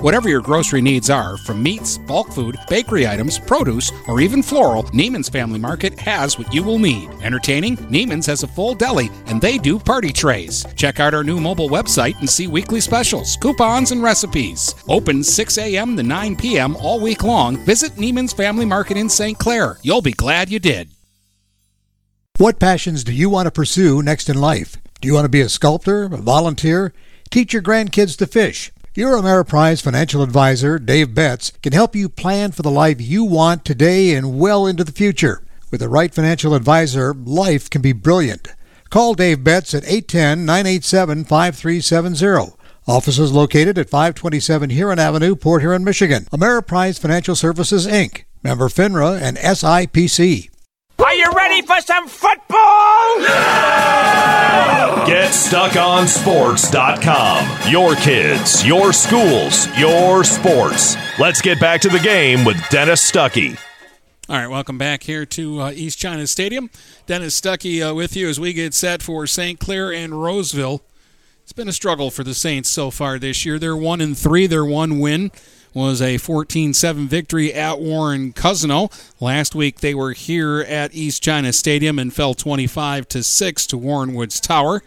Whatever your grocery needs are, from meats, bulk food, bakery items, produce, or even floral, Neiman's Family Market has what you will need. Entertaining? Neiman's has a full deli, and they do party trays. Check out our new mobile website and see weekly specials, coupons, and recipes. Open 6 a.m. to 9 p.m. all week long. Visit Neiman's Family Market in St. Clair. You'll be glad you did. What passions do you want to pursue next in life? Do you want to be a sculptor, a volunteer, teach your grandkids to fish? Your Ameriprise financial advisor, Dave Betts, can help you plan for the life you want today and well into the future. With the right financial advisor, life can be brilliant. Call Dave Betts at 810 987 5370. Office is located at 527 Huron Avenue, Port Huron, Michigan. Ameriprise Financial Services, Inc. Member FINRA and SIPC. Are you ready for some football? GetStuckOnSports.com. Your kids, your schools, your sports. Let's get back to the game with Dennis Stuckey. All right, welcome back here to uh, East China Stadium. Dennis Stuckey uh, with you as we get set for St. Clair and Roseville. It's been a struggle for the Saints so far this year. They're one and three. Their one win was a 14-7 victory at Warren Cousino. Last week they were here at East China Stadium and fell 25 to six to Warren Woods Tower.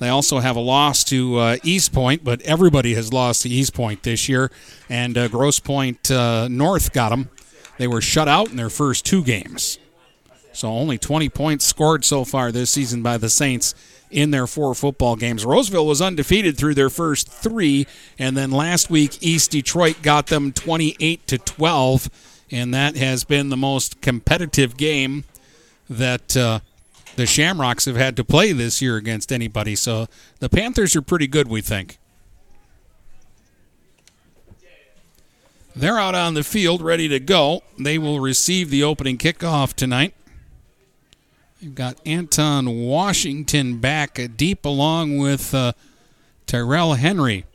They also have a loss to uh, Eastpointe, but everybody has lost to Eastpointe this year, and uh, Grosse Pointe uh, North got them. They were shut out in their first two games. So only 20 points scored so far this season by the Saints in their four football games. Roseville was undefeated through their first three, and then last week East Detroit got them 28 to 12, and that has been the most competitive game that uh, the Shamrocks have had to play this year against anybody. So the Panthers are pretty good, we think. They're out on the field ready to go. They will receive the opening kickoff tonight. You've got Anton Washington back deep along with uh, Tyrell Henry.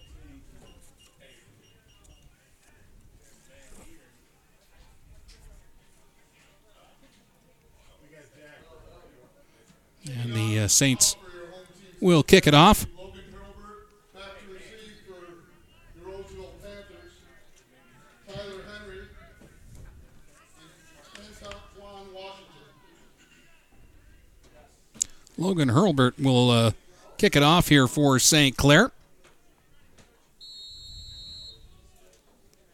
And the uh, Saints will kick it off. Logan Hurlbert will uh, kick it off here for St. Clair.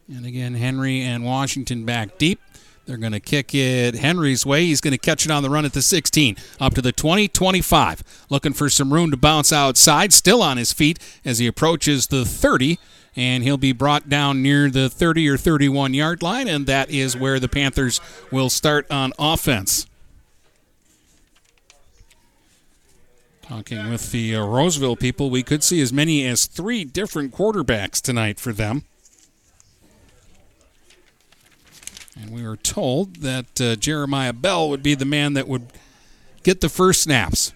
And again, Henry and Washington back deep. They're going to kick it Henry's way. He's going to catch it on the run at the 16, up to the 20, 25. Looking for some room to bounce outside. Still on his feet as he approaches the 30, and he'll be brought down near the 30 or 31 yard line, and that is where the Panthers will start on offense. Talking with the uh, Roseville people, we could see as many as three different quarterbacks tonight for them. And we were told that uh, Jeremiah Bell would be the man that would get the first snaps.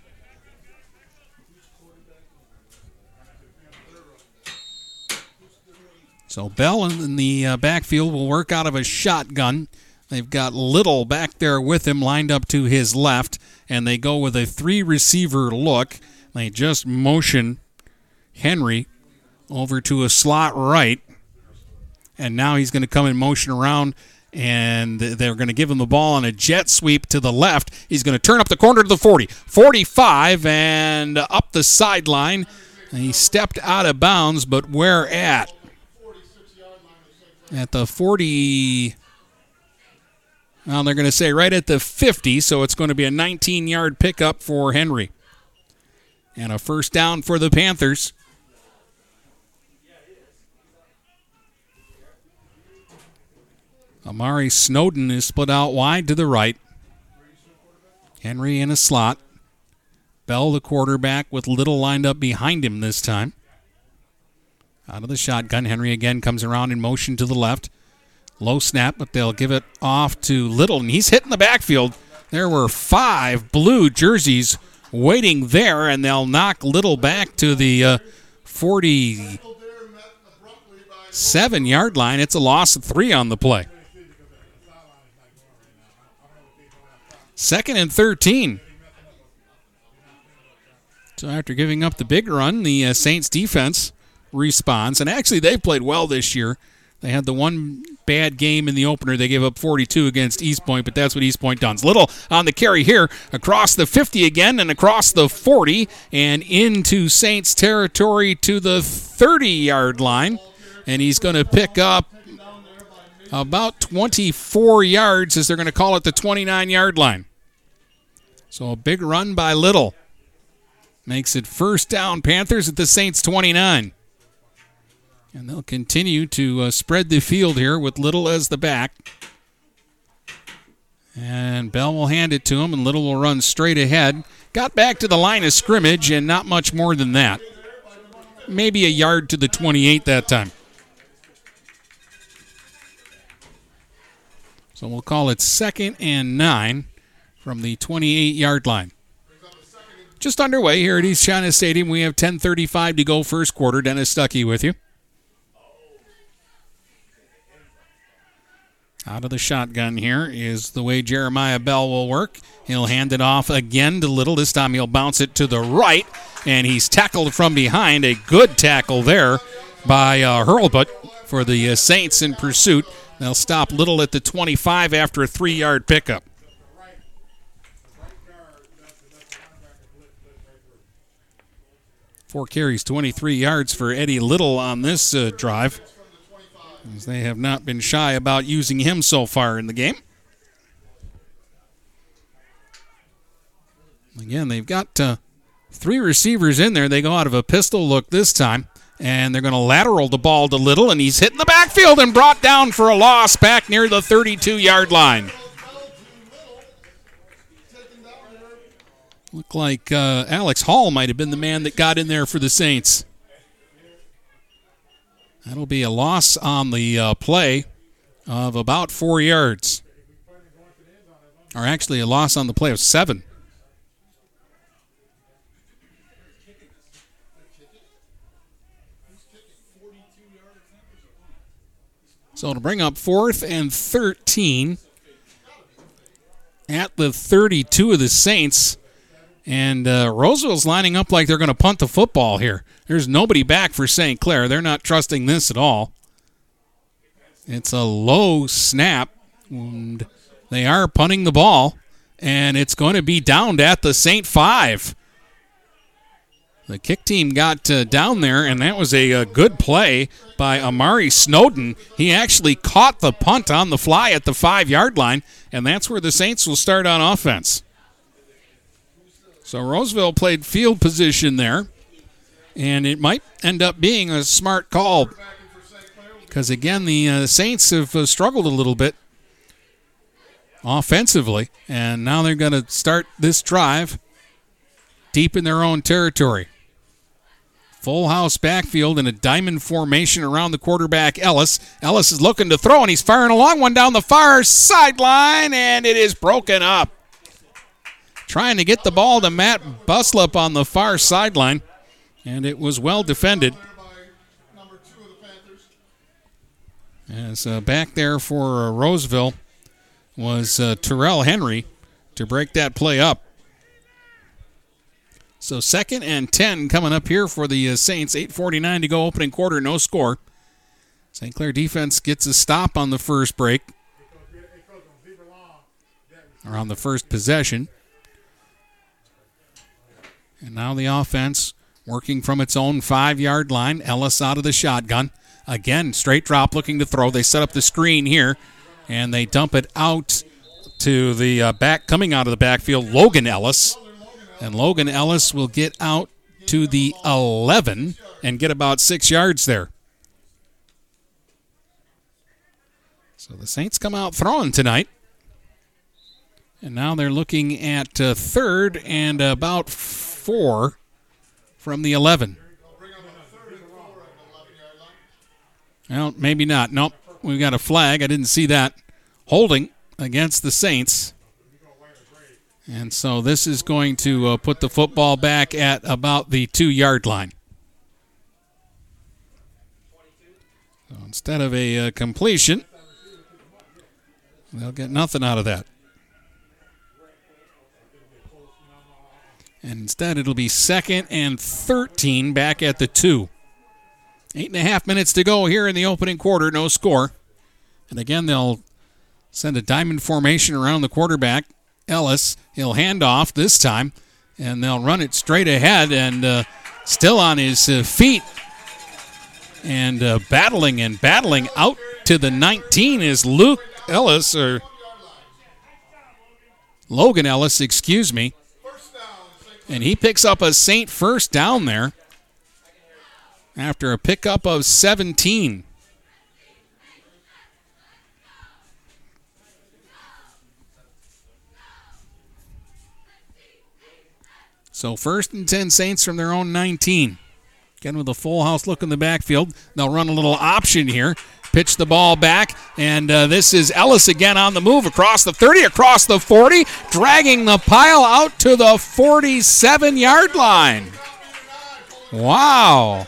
So Bell in the uh, backfield will work out of a shotgun. They've got Little back there with him, lined up to his left, and they go with a three receiver look. They just motion Henry over to a slot right, and now he's going to come in motion around, and they're going to give him the ball on a jet sweep to the left. He's going to turn up the corner to the 40, 45, and up the sideline. He stepped out of bounds, but where at? At the 40. Well, they're going to say right at the 50, so it's going to be a 19 yard pickup for Henry. And a first down for the Panthers. Amari Snowden is split out wide to the right. Henry in a slot. Bell, the quarterback, with Little lined up behind him this time. Out of the shotgun, Henry again comes around in motion to the left. Low snap, but they'll give it off to Little, and he's hitting the backfield. There were five blue jerseys waiting there, and they'll knock Little back to the uh, 47 yard line. It's a loss of three on the play. Second and 13. So after giving up the big run, the uh, Saints defense responds. And actually, they've played well this year. They had the one bad game in the opener. They gave up 42 against Eastpointe, but that's what Eastpointe does. Little on the carry here, across the 50 again, and across the 40, and into Saints territory to the 30 yard line. And he's going to pick up about 24 yards as they're going to call it the 29 yard line. So a big run by Little makes it first down Panthers at the Saints 29. And they'll continue to uh, spread the field here with Little as the back. And Bell will hand it to him, and Little will run straight ahead. Got back to the line of scrimmage, and not much more than that. Maybe a yard to the 28 that time. So we'll call it second and nine from the 28 yard line. Just underway here at East China Stadium. We have 10:35 to go first quarter. Dennis Stuckey with you. Out of the shotgun here is the way Jeremiah Bell will work. He'll hand it off again to Little. This time he'll bounce it to the right, and he's tackled from behind. A good tackle there by uh, Hurlbut for the uh, Saints in pursuit. They'll stop Little at the 25 after a three yard pickup. Four carries, 23 yards for Eddie Little on this uh, drive as they have not been shy about using him so far in the game. Again, they've got uh, three receivers in there. They go out of a pistol look this time, and they're going to lateral the ball to Little, and he's hit in the backfield and brought down for a loss back near the 32 yard line. Looked like uh, Alex Hall might have been the man that got in there for the Saints. That'll be a loss on the uh, play of about four yards. Or actually, a loss on the play of seven. So to bring up fourth and 13 at the 32 of the Saints. And uh, Roseville's lining up like they're going to punt the football here. There's nobody back for St. Clair. They're not trusting this at all. It's a low snap, and they are punting the ball, and it's going to be downed at the St. Five. The kick team got uh, down there, and that was a, a, good play by Amari Snowden. He actually caught the punt on the fly at the five yard line, and that's where the Saints will start on offense. So Roseville played field position there, and it might end up being a smart call because, again, the uh, Saints have uh, struggled a little bit offensively, and now they're going to start this drive deep in their own territory. Full house backfield in a diamond formation around the quarterback Ellis. Ellis is looking to throw, and he's firing a long one down the far sideline, and it is broken up trying to get the ball to Matt Buslup on the far sideline, and it was well defended. As uh, back there for uh, Roseville was uh, Terrell Henry to break that play up. So second and 10 coming up here for the uh, Saints. 8.49 to go opening quarter, no score. St. Clair defense gets a stop on the first break. Or on the first possession. And now the offense working from its own five yard line. Ellis out of the shotgun. Again, straight drop looking to throw. They set up the screen here and they dump it out to the uh, back, coming out of the backfield, Logan Ellis. And Logan Ellis will get out to the 11 and get about six yards there. So the Saints come out throwing tonight. And now they're looking at uh, third and about four from the 11. Well, maybe not. Nope. We've got a flag. I didn't see that. Holding against the Saints. And so this is going to uh, put the football back at about the two yard line. So instead of a uh, completion, they'll get nothing out of that. And instead, it'll be second and 13 back at the two. Eight and a half minutes to go here in the opening quarter. No score. And again, they'll send a diamond formation around the quarterback. Ellis, he'll hand off this time, and they'll run it straight ahead and uh, still on his uh, feet and uh, battling and battling out to the 19 is Luke Ellis or Logan Ellis, excuse me. And he picks up a Saint first down there after a pickup of 17. So first and 10 Saints from their own 19. Again with a full house look in the backfield. They'll run a little option here. Pitch the ball back, and uh, this is Ellis again on the move across the 30, across the 40, dragging the pile out to the 47 yard line. Wow.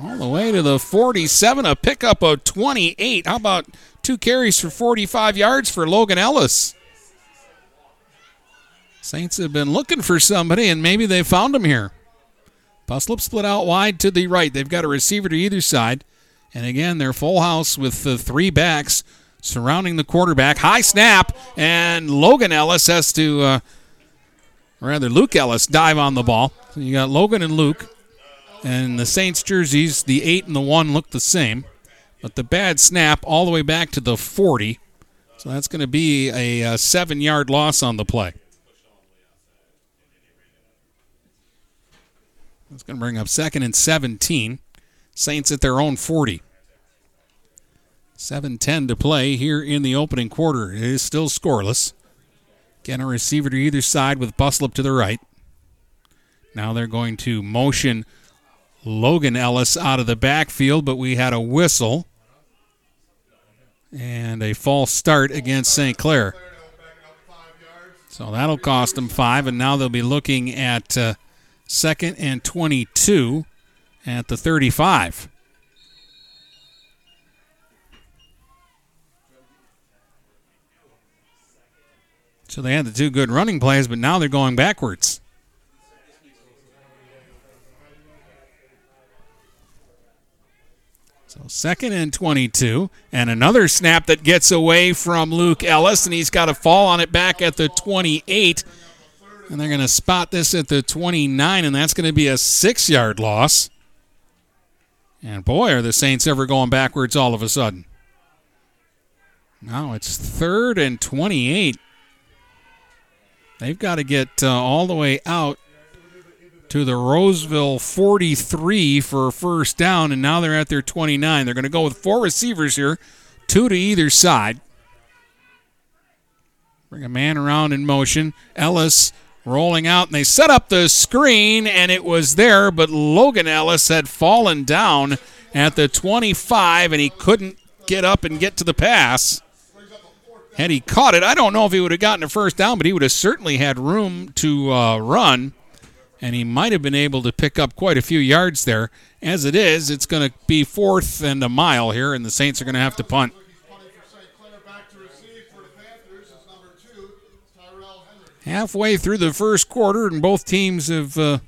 All the way to the 47, a pickup of 28. How about two carries for 45 yards for Logan Ellis? Saints have been looking for somebody, and maybe they found him here. Puslip split out wide to the right. They've got a receiver to either side. And again, they're full house with the three backs surrounding the quarterback. High snap, and Logan Ellis has to, uh, rather, Luke Ellis dive on the ball. So you got Logan and Luke. And the Saints jerseys, the 8 and the 1, look the same. But the bad snap all the way back to the 40. So that's going to be a, a seven yard loss on the play. That's going to bring up second and 17. Saints at their own 40. 7 10 to play here in the opening quarter. It is still scoreless. Again, a receiver to either side with Puslip to the right. Now they're going to motion Logan Ellis out of the backfield, but we had a whistle and a false start against St. Clair. So that'll cost them five, and now they'll be looking at uh, second and 22 at the 35. So they had the two good running plays, but now they're going backwards. So second and 22, and another snap that gets away from Luke Ellis, and he's got a fall on it back at the 28. And they're going to spot this at the 29, and that's going to be a six yard loss. And boy, are the Saints ever going backwards all of a sudden. Now it's third and 28. They've got to get uh, all the way out to the Roseville 43 for first down, and now they're at their 29. They're going to go with four receivers here, two to either side. Bring a man around in motion. Ellis rolling out, and they set up the screen, and it was there, but Logan Ellis had fallen down at the 25, and he couldn't get up and get to the pass. Had he caught it, I don't know if he would have gotten a first down, but he would have certainly had room to uh, run, and he might have been able to pick up quite a few yards there. As it is, it's going to be fourth and a mile here, and the Saints are going to have to punt. Halfway through the first quarter, and both teams have uh,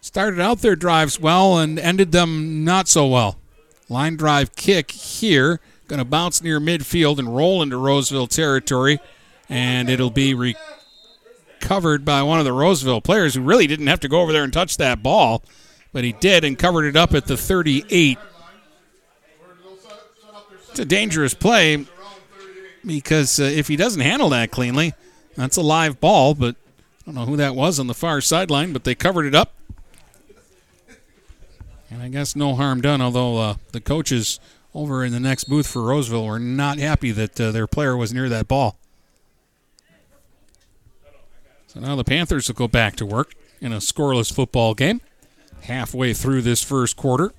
started out their drives well and ended them not so well. Line drive kick here, going to bounce near midfield and roll into Roseville territory, and it'll be recovered by one of the Roseville players who really didn't have to go over there and touch that ball, but he did and covered it up at the 38. It's a dangerous play because uh, if he doesn't handle that cleanly, that's a live ball, but I don't know who that was on the far sideline, but they covered it up. And I guess no harm done, although uh, the coaches over in the next booth for Roseville were not happy that uh, their player was near that ball. So now the Panthers will go back to work in a scoreless football game halfway through this first quarter.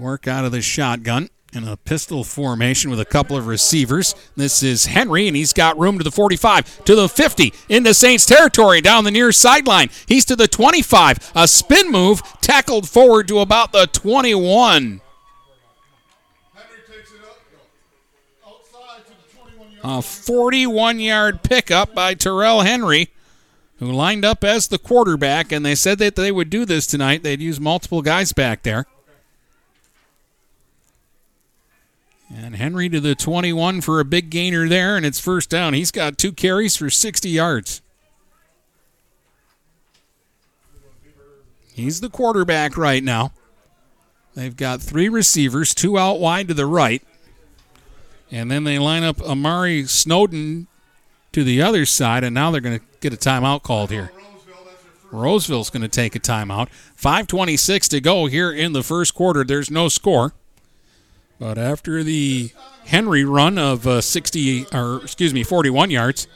Work out of the shotgun in a pistol formation with a couple of receivers. This is Henry, and he's got room to the 45, to the 50, into Saints territory, down the near sideline. He's to the 25. A spin move, tackled forward to about the 21. A 41 yard pickup by Terrell Henry, who lined up as the quarterback, and they said that they would do this tonight. They'd use multiple guys back there. And Henry to the 21 for a big gainer there, and it's first down. He's got two carries for 60 yards. He's the quarterback right now. They've got three receivers, two out wide to the right. And then they line up Amari Snowden to the other side, and now they're going to get a timeout called here. Roseville's going to take a timeout. 5.26 to go here in the first quarter. There's no score. But after the Henry run of uh, 60, or excuse me, 41 yards,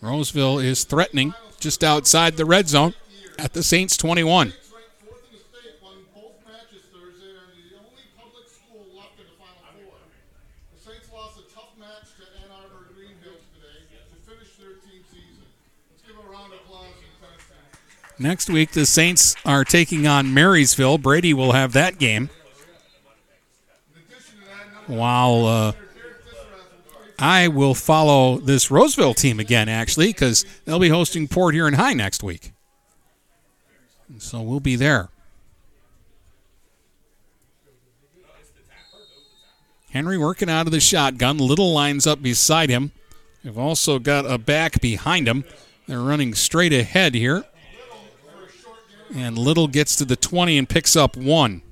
Roseville is threatening just outside the red zone at the Saints 21. Next week, the Saints are taking on Marysville. Brady will have that game. While uh, I will follow this Roseville team again, actually, because they'll be hosting Port Huron High next week. So we'll be there. Henry working out of the shotgun. Little lines up beside him. They've also got a back behind him. They're running straight ahead here. And Little gets to the 20 and picks up one.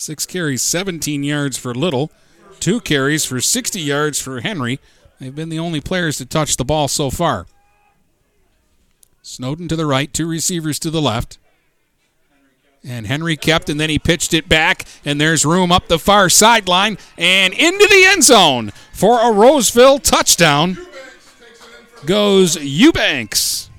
Six carries, 17 yards for Little. Two carries for 60 yards for Henry. They've been the only players to touch the ball so far. Snowden to the right, two receivers to the left. And Henry kept, and then he pitched it back, and there's room up the far sideline and into the end zone for a Roseville touchdown. Goes Eubanks.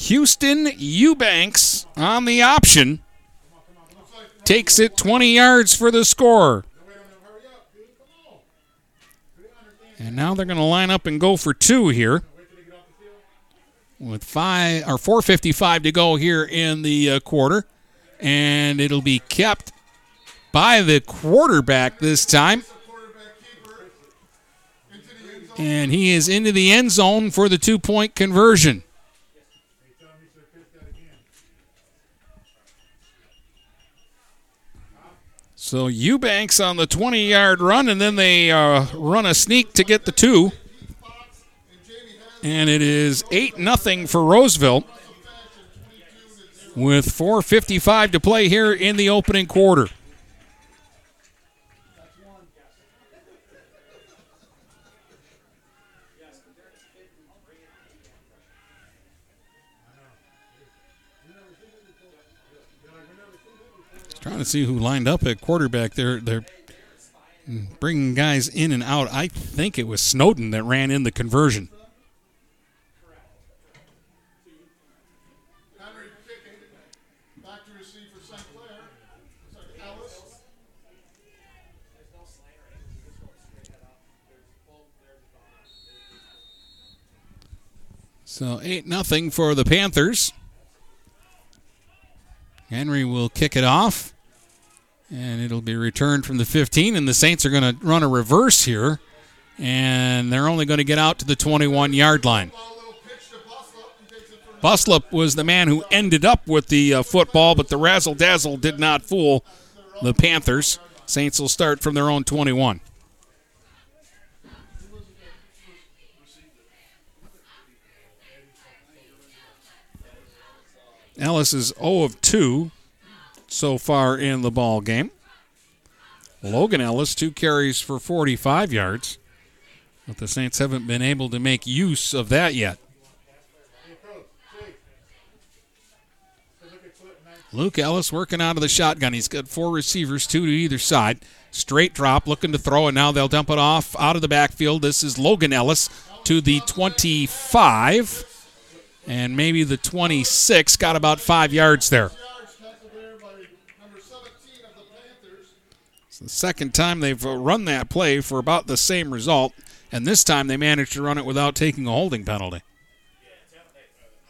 Houston Eubanks on the option. Takes it 20 yards for the score. And now they're going to line up and go for two here. With five or 4:55 to go here in the uh, quarter, and it'll be kept by the quarterback this time. And he is into the end zone for the two-point conversion. So Eubanks on the 20 yard run, and then they uh, run a sneak to get the two. And it is 8 0 for Roseville with 4.55 to play here in the opening quarter. Trying to see who lined up at quarterback. They're they're bringing guys in and out. I think it was Snowden that ran in the conversion. So eight nothing for the Panthers. Henry will kick it off, and it'll be returned from the 15. And the Saints are going to run a reverse here, and they're only going to get out to the 21 yard line. Buslup was the man who ended up with the uh, football, but the razzle dazzle did not fool the Panthers. Saints will start from their own 21. Ellis is 0 of 2 so far in the ball game. Logan Ellis, two carries for 45 yards. But the Saints haven't been able to make use of that yet. Luke Ellis working out of the shotgun. He's got four receivers, two to either side. Straight drop, looking to throw, and now they'll dump it off out of the backfield. This is Logan Ellis to the 25 and maybe the 26. Got about five yards there. It's the second time they've run that play for about the same result, and this time they managed to run it without taking a holding penalty.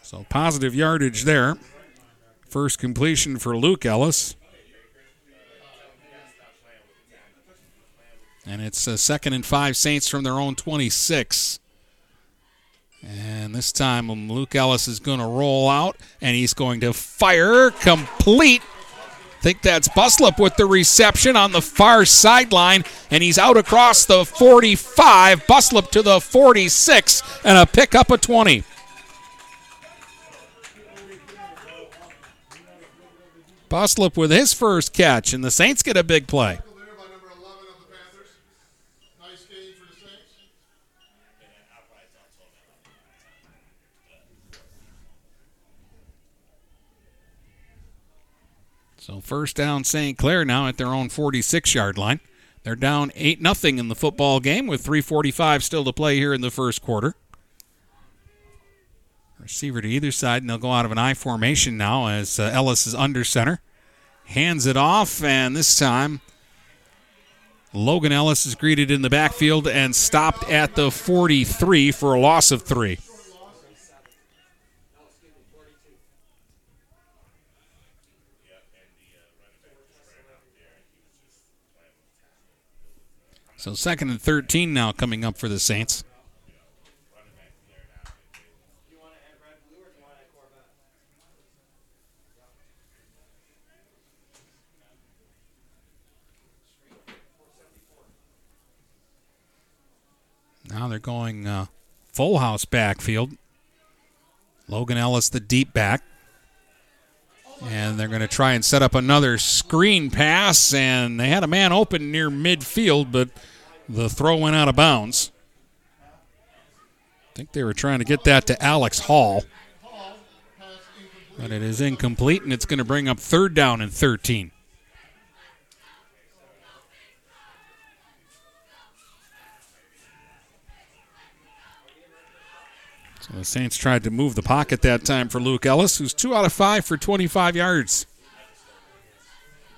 So positive yardage there First completion for Luke Ellis. And it's a second and five Saints from their own 26. And this time um, Luke Ellis is going to roll out and he's going to fire complete. Think that's Buslup with the reception on the far sideline, and he's out across the 45. Buslup to the 46, and a pickup of 20. Buslup with his first catch, and the Saints get a big play. So first down St. Clair now at their own 46 yard line. They're down 8 0 in the football game with 3.45 still to play here in the first quarter. Receiver to either side, and they'll go out of an I formation now as uh, Ellis is under center. Hands it off, and this time Logan Ellis is greeted in the backfield and stopped at the 43 for a loss of three. So second and 13 now coming up for the Saints. Now they're going uh, full house backfield. Logan Ellis, the deep back. And they're going to try and set up another screen pass. And they had a man open near midfield, but the throw went out of bounds. I think they were trying to get that to Alex Hall. But it is incomplete, and it's going to bring up third down and 13. So the Saints tried to move the pocket that time for Luke Ellis, who's two out of five for 25 yards.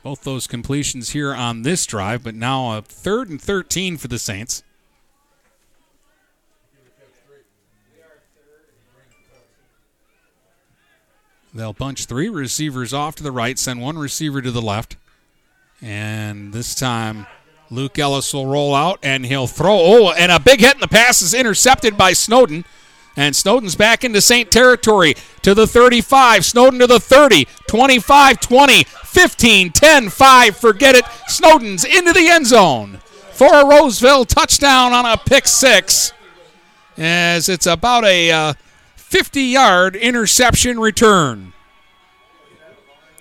Both those completions here on this drive, but now a third and 13 for the Saints. They'll bunch three receivers off to the right, send one receiver to the left. And this time, Luke Ellis will roll out and he'll throw. Oh, and a big hit, and the pass is intercepted by Snowden. And Snowden's back into Saint territory to the 35. Snowden to the 30, 25 20, 15 10 5. Forget it. Snowden's into the end zone for a Roseville touchdown on a pick six. As it's about a 50 uh, interception return.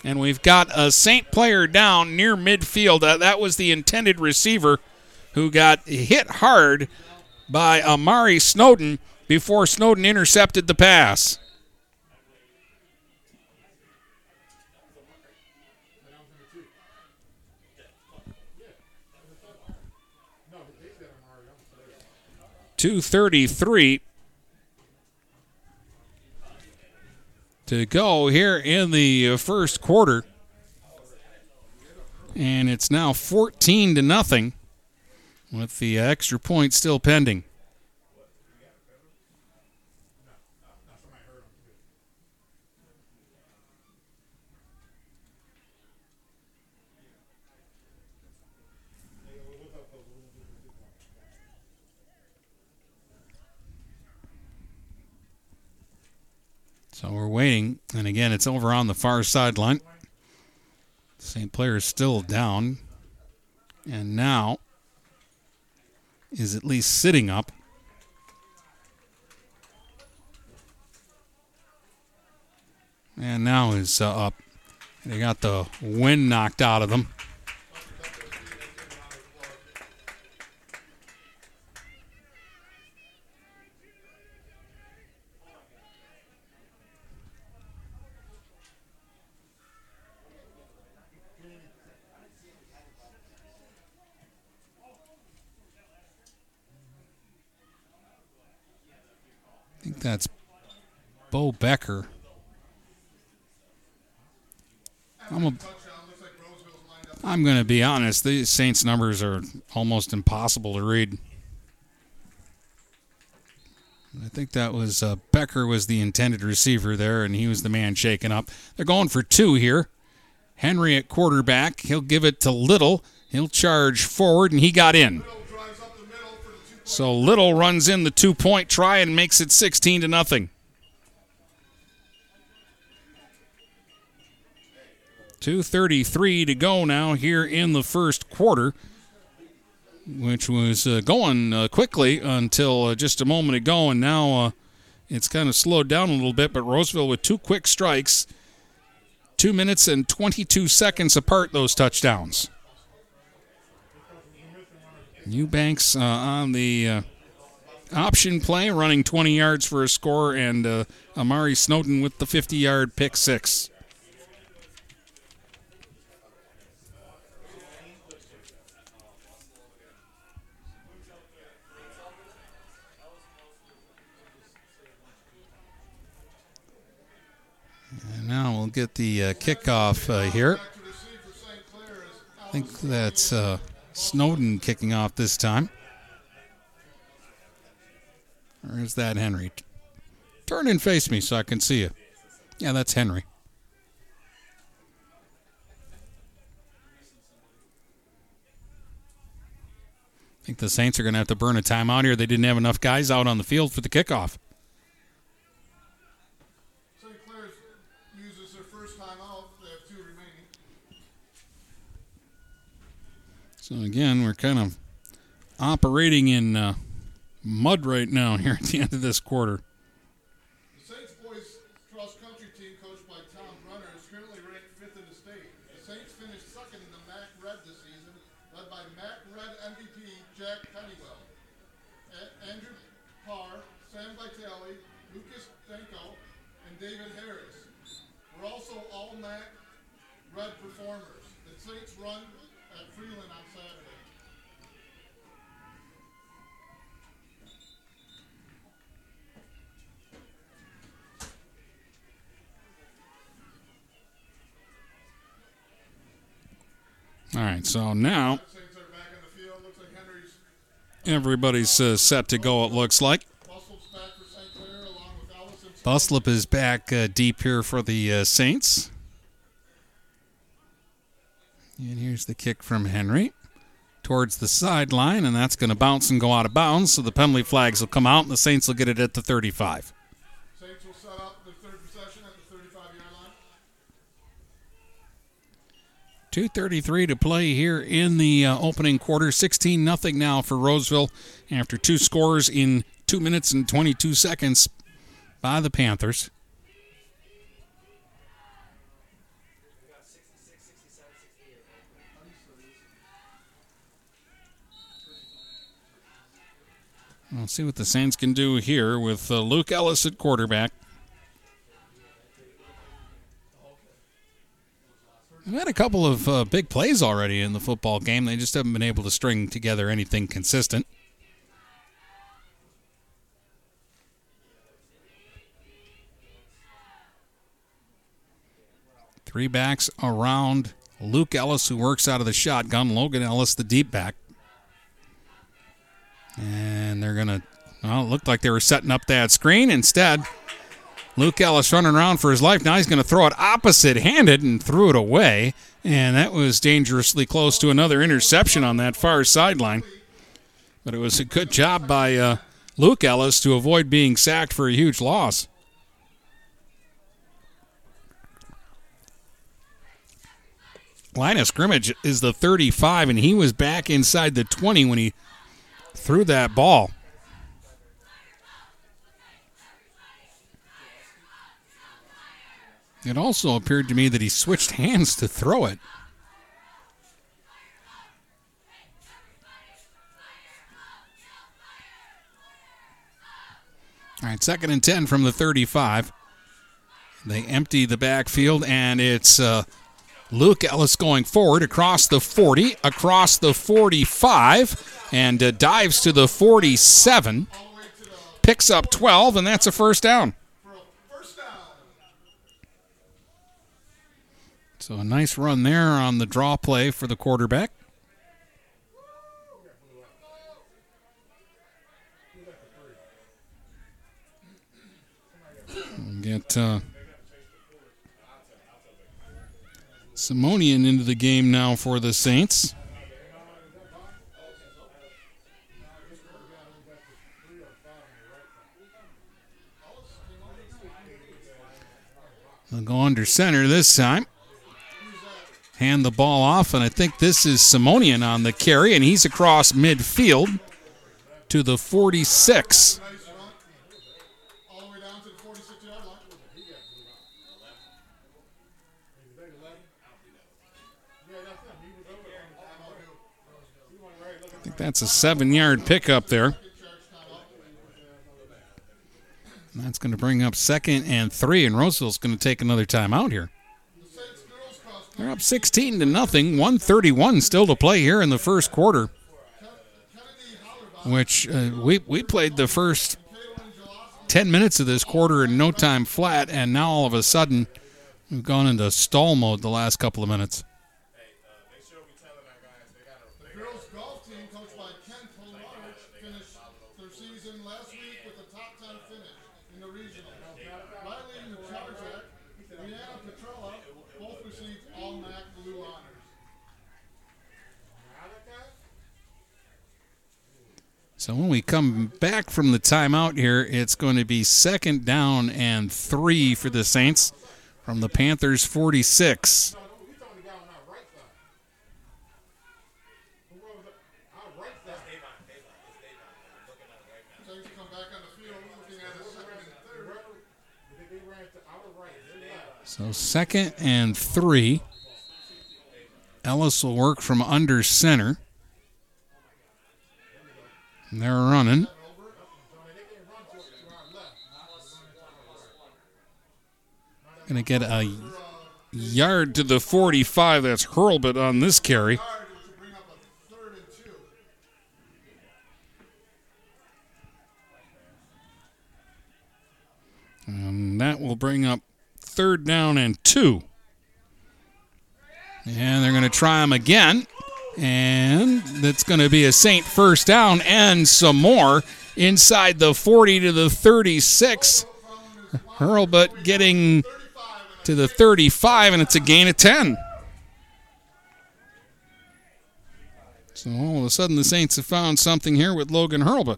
And we've got a Saint player down near midfield. Uh, that was the intended receiver who got hit hard by Amari Snowden before Snowden intercepted the pass. Two thirty-three to go here in the first quarter, and it's now fourteen to nothing, with the extra point still pending. So we're waiting, and again, over on the far sideline. St. Clair is still down, and now is at least sitting up. And now is uh, up. They got the wind knocked out of them. I think that's Bo Becker. I'm a, I'm going to be honest. These Saints numbers are almost impossible to read. I think that was uh, Becker was the intended receiver there, and he was the man shaking up. They're going for two here. Henry at quarterback. He'll give it to Little. He'll charge forward, and he got in. So Little runs in the two-point try and makes it 16 to nothing. Two thirty-three to go now here in the first quarter, which was uh, going uh, quickly until uh, just a moment ago, and now uh, it's kind of slowed down a little bit. But Roseville with two quick strikes, two minutes and twenty-two seconds apart. Those touchdowns. Eubanks uh, on the uh, option play, running 20 yards for a score, and Amari Snowden with the 50 yard pick six. Now we'll get the uh, kickoff uh, here. I think that's uh, Snowden kicking off this time. Is that Henry? Turn and face me so I can see you. Yeah, that's Henry. I think the Saints are going to have to burn a timeout here. They didn't have enough guys out on the field for the kickoff. St. Clair's uses their first time out. They have two remaining. So again, we're kind of operating in uh, mud right now here at the end of this quarter. All right, so now everybody's uh, set to go, it looks like. Buslip is back uh, deep here for the uh, Saints. And here's the kick from Henry towards the sideline, and that's going to bounce and go out of bounds. So the penalty flags will come out, and the Saints will get it at the 35. Saints will set up the third possession at the 35 yard line. 2.33 to play here in the uh, opening quarter. 16 nothing now for Roseville after two scores in 2 minutes and 22 seconds by the Panthers. We'll see what the Saints can do here with uh, Luke Ellis at quarterback. They've had a couple of uh, big plays already in the football game. They just haven't been able to string together anything consistent. Three backs around Luke Ellis, who works out of the shotgun. Logan Ellis, the deep back. And they're going to, well, it looked like they were setting up that screen. Instead, Luke Ellis running around for his life. Now he's going to throw it opposite handed and threw it away. And that was dangerously close to another interception on that far sideline. But it was a good job by uh, Luke Ellis to avoid being sacked for a huge loss. Line of scrimmage is the 35, and he was back inside the 20 when he threw that ball. It also appeared to me that he switched hands to throw it. All right, second and 10 from the 35. They empty the backfield, and it's uh, Luke Ellis going forward across the 40, across the 45, and uh, dives to the 47. Picks up 12, and that's a first down. For a first down. So a nice run there on the draw play for the quarterback. got uh, Simonian into the game now for the Saints. They'll go under center this time. Hand the ball off, and I think this is Simonian on the carry, and he's across midfield to the 46. All the way down to the 46 yard line. I think that's a seven yard pickup there. And that's going to bring up second and three, and Roseville's going to take another timeout here. They're up 16 to nothing. 131 still to play here in the first quarter. Which uh, we we played the first 10 minutes of this quarter in no time flat, and now all of a sudden we've gone into stall mode the last couple of minutes. The girls golf team, coached by Ken Polarich, finished their season last week with a top 10 finish in the regional. Riley Mucharczak, Leanna Petrella both received all MAC blue honors. So when we come back from the timeout here, it's going to be second down and three for the Saints from the Panthers 46. Saints come back on the field looking at a second and third. So second and three. Ellis will work from under center. And they're running. Gonna get a yard to the 45. That's Hurlbut on this carry. And. That will bring up third down and two. And they're going to try them again. And that's going to be a Saint first down and some more inside the 40 to the 36. Hurlbut getting to the 35, and it's a gain of 10. So all of a sudden, the Saints have found something here with Logan Hurlbut.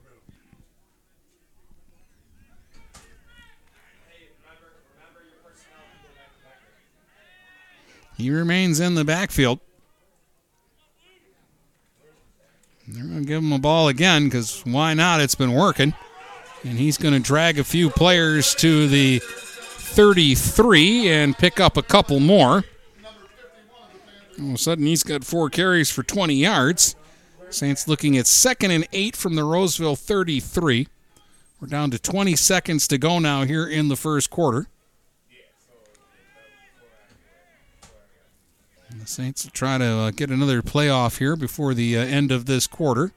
He remains in the backfield. They're going to give him a ball again because why not? It's been working. And he's going to drag a few players to the 33 and pick up a couple more. All of a sudden, he's got four carries for 20 yards. Saints looking at second and eight from the Roseville 33. We're down to 20 seconds to go now here in the first quarter. And the Saints will try to uh, get another playoff here before the uh, end of this quarter.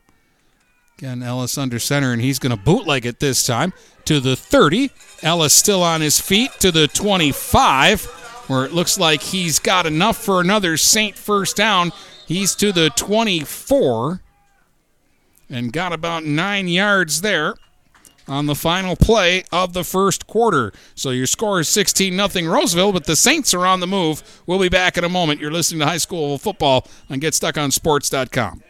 Again, Ellis under center, and he's going to bootleg it this time to the 30. Ellis still on his feet to the 25, where it looks like he's got enough for another Saint first down. He's to the 24 and got about nine yards there on the final play of the first quarter. So your score is 16 0 Roseville, but the Saints are on the move. We'll be back in a moment. You're listening to high school football on GetStuckOnSports.com.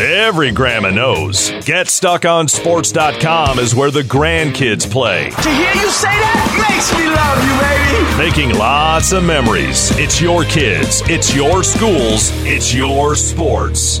Every grandma knows. GetStuckOnSports.com is where the grandkids play, To hear you say that makes me love you, baby. making lots of memories. It's your kids, it's your schools, it's your sports.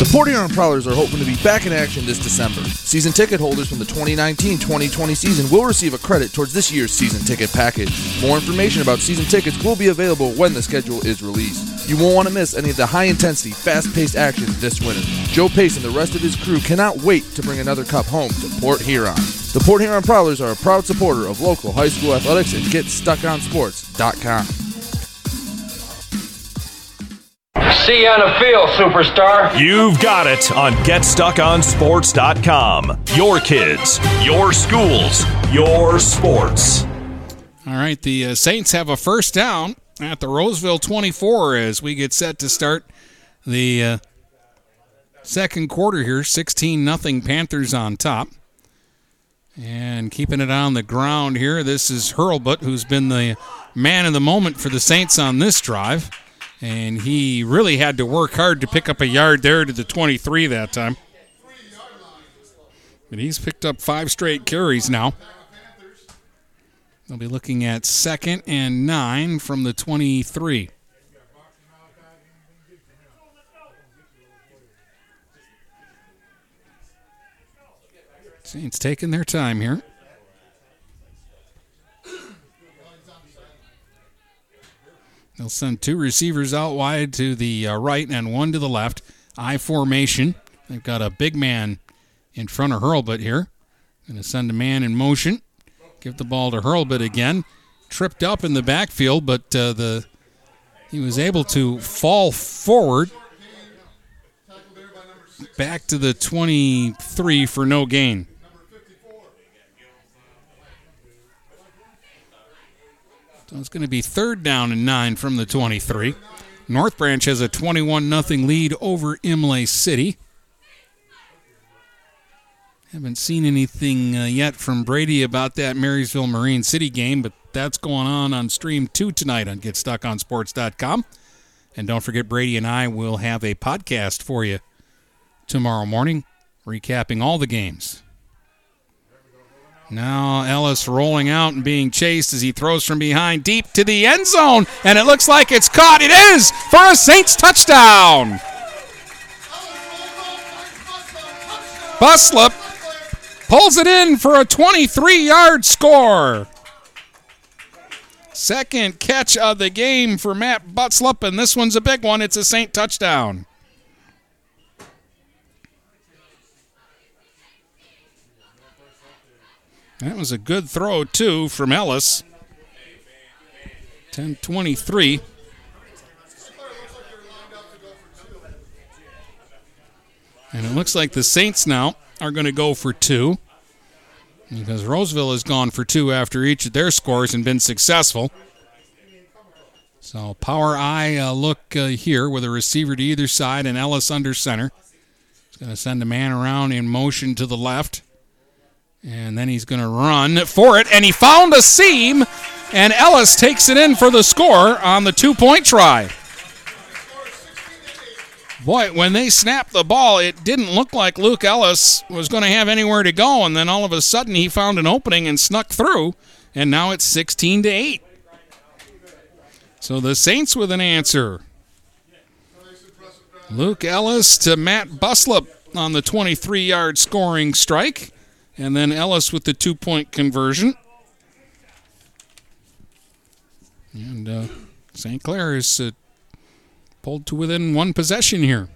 The Port Huron Prowlers are hoping to be back in action this December. Season ticket holders from the 2019-2020 season will receive a credit towards this year's season ticket package. More information about season tickets will be available when the schedule is released. You won't want to miss any of the high-intensity, fast-paced action this winter. Joe Pace and the rest of his crew cannot wait to bring another cup home to Port Huron. The Port Huron Prowlers are a proud supporter of local high school athletics and GetStuckOnSports.com. See you on the field, superstar. You've got it on GetStuckOnSports.com. Your kids, your schools, your sports. All right, the uh, Saints have a first down at the Roseville 24 as we get set to start the uh, second quarter here. 16 nothing Panthers on top. And keeping it on the ground here, this is Hurlbut, who's been the man of the moment for the Saints on this drive. And he really had to work hard to pick up a yard there to the 23 that time. But he's picked up five straight carries now. They'll be looking at second and nine from the 23. Saints taking their time here. They'll send two receivers out wide to the uh, right and one to the left. I formation. They've got a big man in front of Hurlbut here. Going to send a man in motion. Give the ball to Hurlbut again. Tripped up in the backfield, but uh, the he was able to fall forward back to the 23 for no gain. So it's going to be third down and nine from the 23. North Branch has a 21 0 lead over Imlay City. Haven't seen anything uh, yet from Brady about that Marysville Marine City game, but that's going on on stream two tonight on GetStuckOnSports.com. And don't forget, Brady and I will have a podcast for you tomorrow morning, recapping all the games. Now Ellis rolling out and being chased as he throws from behind deep to the end zone, and it looks like it's caught. It is for a Saints touchdown. Buslip pulls it in for a 23 yard score. Second catch of the game for Matt Butzlup, and this one's a big one. It's a Saint touchdown. That was a good throw, too, from Ellis. 10 23. And it looks like the Saints now are going to go for two because Roseville has gone for two after each of their scores and been successful. So power I uh, look uh, here with a receiver to either side and Ellis under center. He's going to send a man around in motion to the left. And then he's going to run for it. And he found a seam. And Ellis takes it in for the score on the two point try. Boy, when they snapped the ball, it didn't look like Luke Ellis was going to have anywhere to go. And then all of a sudden, he found an opening and snuck through. And now it's 16 to 8. So the Saints with an answer. Luke Ellis to Matt Buslip on the 23 yard scoring strike. And then Ellis with the two point conversion. And uh, St. Clair is uh, pulled to within one possession here.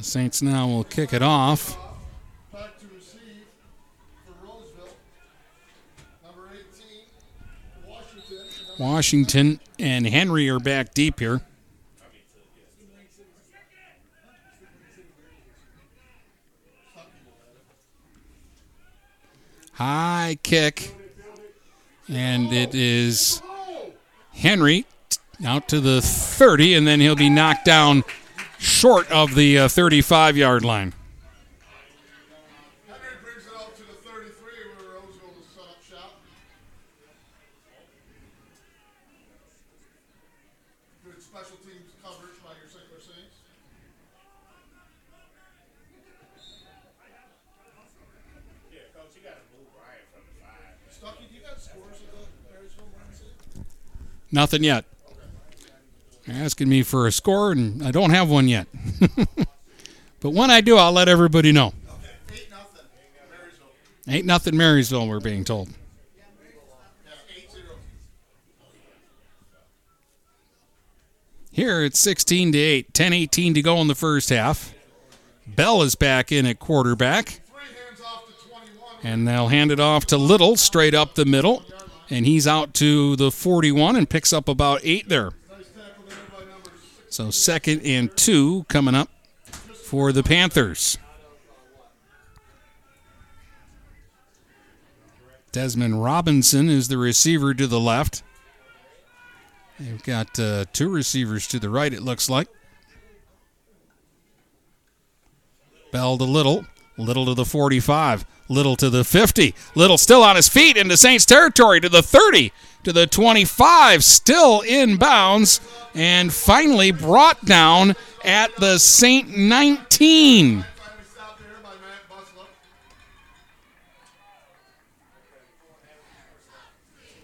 The Saints now will kick it off. Back to receive for Roseville. Number 18, Washington. Washington and Henry are back deep here. High kick. And it is Henry out to the 30, and then he'll be knocked down short of the uh, 35 yard line. Henry brings it out to the 33 where Roseville was set up shop. Good special teams coverage by your St. Saints. Stuckey, do you got scores of the Marysville Marine City? Nothing yet. Asking me for a score, and I don't have one yet. But when I do, I'll let everybody know. Ain't nothing Marysville, we're being told. Here it's 16 to 8, 10 18 to go in the first half. Bell is back in at quarterback. And they'll hand it off to Little straight up the middle. And he's out to the 41 and picks up about eight there. So second and two coming up for the Panthers. Desmond Robinson is the receiver to the left. They've got uh, two receivers to the right, it looks like. Bell to Little. Little to the 45. Little to the 50. Little still on his feet into Saints territory to the 30. To the 25. Still in bounds. And finally brought down at the Saint 19.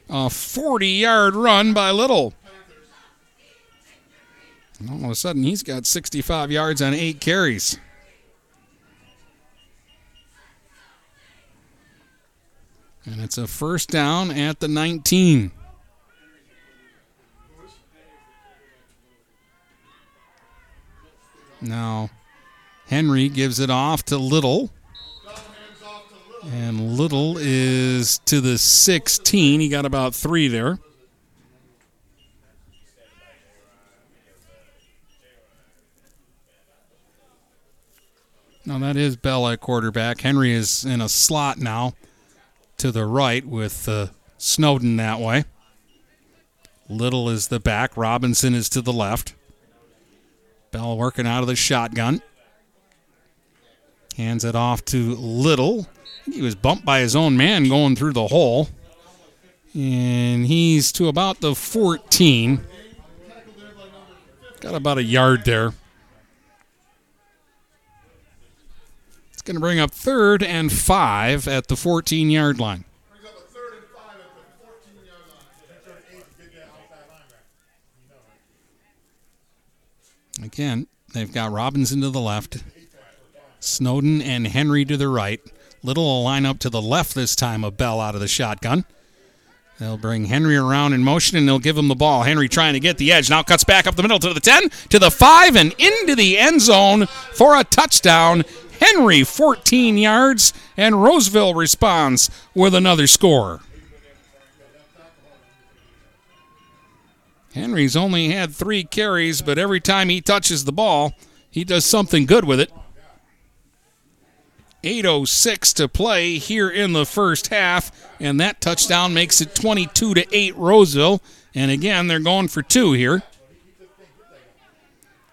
A 40 yard run by Little. All of a sudden, he's got 65 yards on eight carries. And it's a first down at the 19. Now, Henry gives it off to Little. And Little is to the 16. He got about three there. Now, that is Bell at quarterback. Henry is in a slot now to the right with uh, Snowden that way. Little is the back. Robinson is to the left. Bell working out of the shotgun. Hands it off to Little. He was bumped by his own man going through the hole. And he's to about the 14. Got about a yard there. Going to bring up third and five at the 14 yard line. Again, they've got Robinson to the left, Snowden and Henry to the right. Little will line up to the left this time of Bell out of the shotgun. They'll bring Henry around in motion and they'll give him the ball. Henry trying to get the edge. Now cuts back up the middle to the 10, to the 5, and into the end zone for a touchdown. Henry 14 yards, and Roseville responds with another score. Henry's only had three carries, but every time he touches the ball, he does something good with it. 8.06 to play here in the first half, and that touchdown makes it 22 to 8 Roseville. And again, they're going for two here.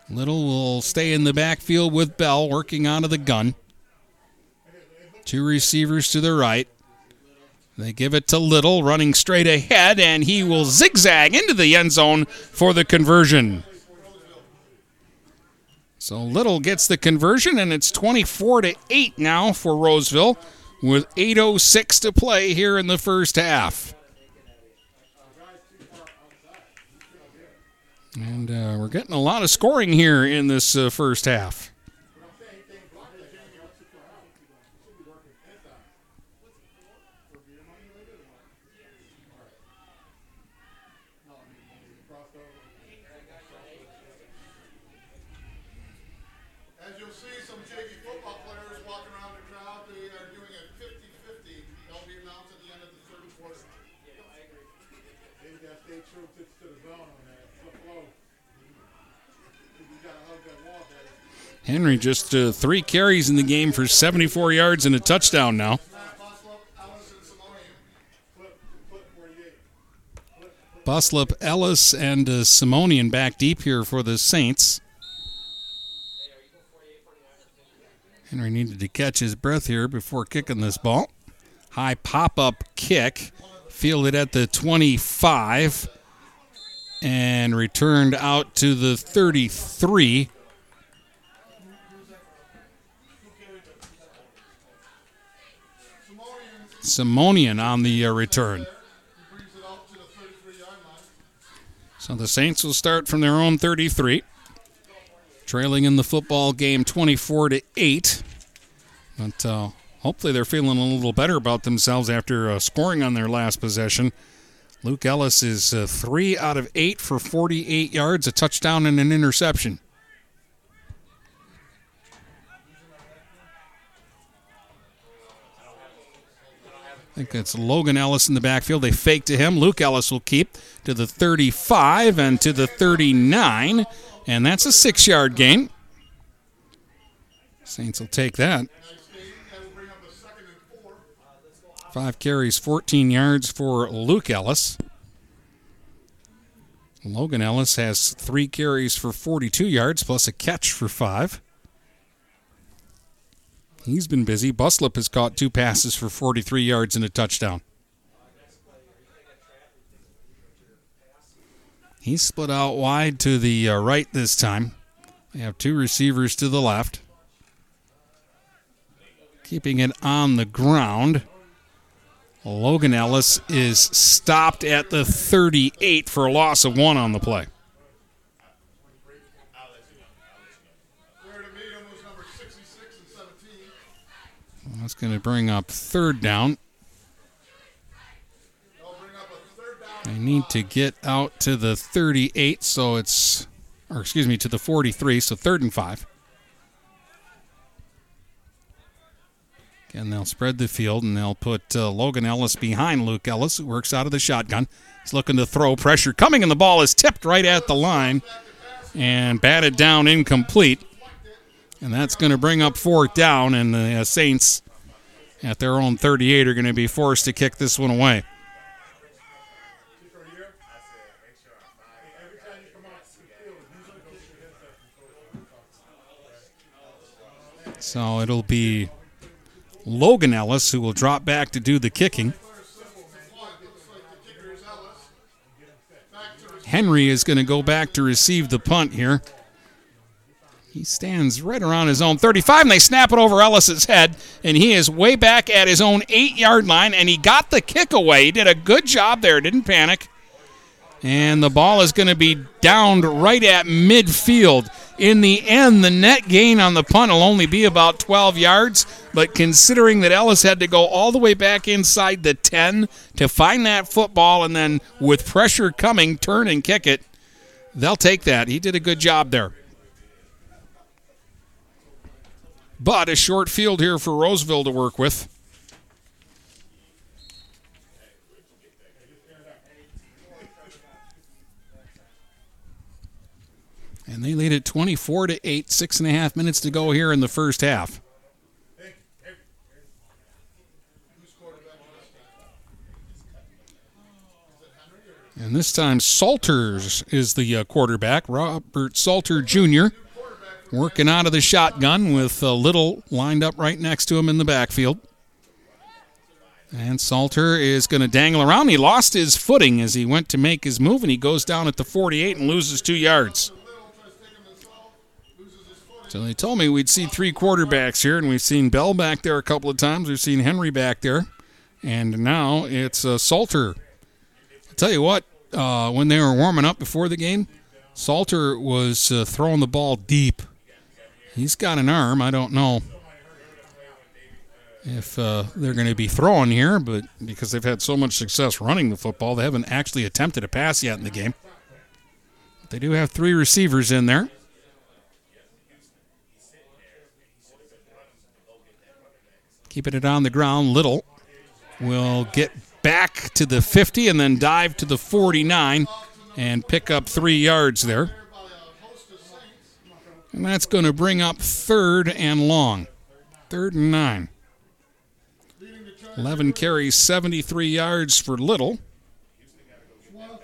Little will stay in the backfield with Bell working out of the gun. Two receivers to the right. They give it to Little, running straight ahead, and he will zigzag into the end zone for the conversion. So Little gets the conversion, and it's 24 to 8 now for Roseville, with 8:06 to play here in the first half. And uh, we're getting a lot of scoring here in this uh, first half. As you'll see some JV football players walking around the crowd, they are doing a 50-50. They'll be announced at the end of the third quarter. They've got to stay true to, to the zone on that. So close. You got to hug that wall, baby. Henry just uh, three carries in the game for 74 yards and a touchdown now. Buslip, Ellis, and uh, Simonian back deep here for the Saints. Henry needed to catch his breath here before kicking this ball. High pop up kick, fielded at the 25 and returned out to the 33. Simonian on the uh, return. So the Saints will start from their own 33. trailing in the football game 24 to 8. But uh, hopefully they're feeling a little better about themselves after uh, scoring on their last possession. Luke Ellis is uh, 3 out of 8 for 48 yards, a touchdown, and an interception. I think it's Logan Ellis in the backfield. They fake to him. Luke Ellis will keep to the 35 and to the 39, and that's a six yard gain. Saints will take that. Five carries, 14 yards for Luke Ellis. Logan Ellis has three carries for 42 yards plus a catch for five. He's been busy. Buslip has caught two passes for 43 yards and a touchdown. He's split out wide to the uh, right this time. They have two receivers to the left. Keeping it on the ground. Logan Ellis is stopped at the 38 for a loss of one on the play. That's going to bring up third down. They need to get out to the 38, so it's, or excuse me, to the 43, so third and five. Again, they'll spread the field and they'll put uh, Logan Ellis behind Luke Ellis, who works out of the shotgun. He's looking to throw pressure coming, and the ball is tipped right at the line and batted down incomplete. And that's going to bring up fourth down, and the uh, Saints at their own 38 are going to be forced to kick this one away. So it'll be Logan Ellis who will drop back to do the kicking. Henry is going to go back to receive the punt here. He stands right around his own 35, and they snap it over Ellis's head, and he is way back at his own eight yard line, and he got the kick away. He did a good job there, didn't panic. And the ball is going to be downed right at midfield. In the end, the net gain on the punt will only be about 12 yards, but considering that Ellis had to go all the way back inside the 10 to find that football and then with pressure coming, turn and kick it, they'll take that. He did a good job there. But a short field here for Roseville to work with. And they lead it 24 to 8, six and a half minutes to go here in the first half. And this time, Salters is the uh, quarterback, Robert Salter Jr working out of the shotgun with Little lined up right next to him in the backfield. And Salter is going to dangle around. He lost his footing as he went to make his move, and he goes down at the 48 and loses two yards. So they told me we'd see three quarterbacks here, and we've seen Bell back there a couple of times. We've seen Henry back there, and now it's uh, Salter. I tell you what, uh, when they were warming up before the game, Salter was uh, throwing the ball deep He's got an arm. I don't know if uh, they're going to be throwing here, but because they've had so much success running the football, they haven't actually attempted a pass yet in the game. They do have three receivers in there. Keeping it on the ground, Little will get back to the 50 and then dive to the 49 and pick up three yards there. And that's going to bring up third and long. Third and nine. 11 carries, 73 yards for Little.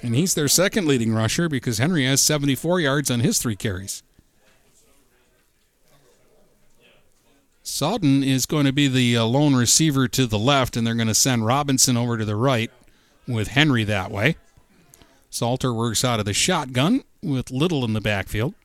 And he's their second leading rusher because Henry has 74 yards on his three carries. Sawden is going to be the uh, lone receiver to the left, and they're going to send Robinson over to the right with Henry that way. Salter works out of the shotgun with Little in the backfield.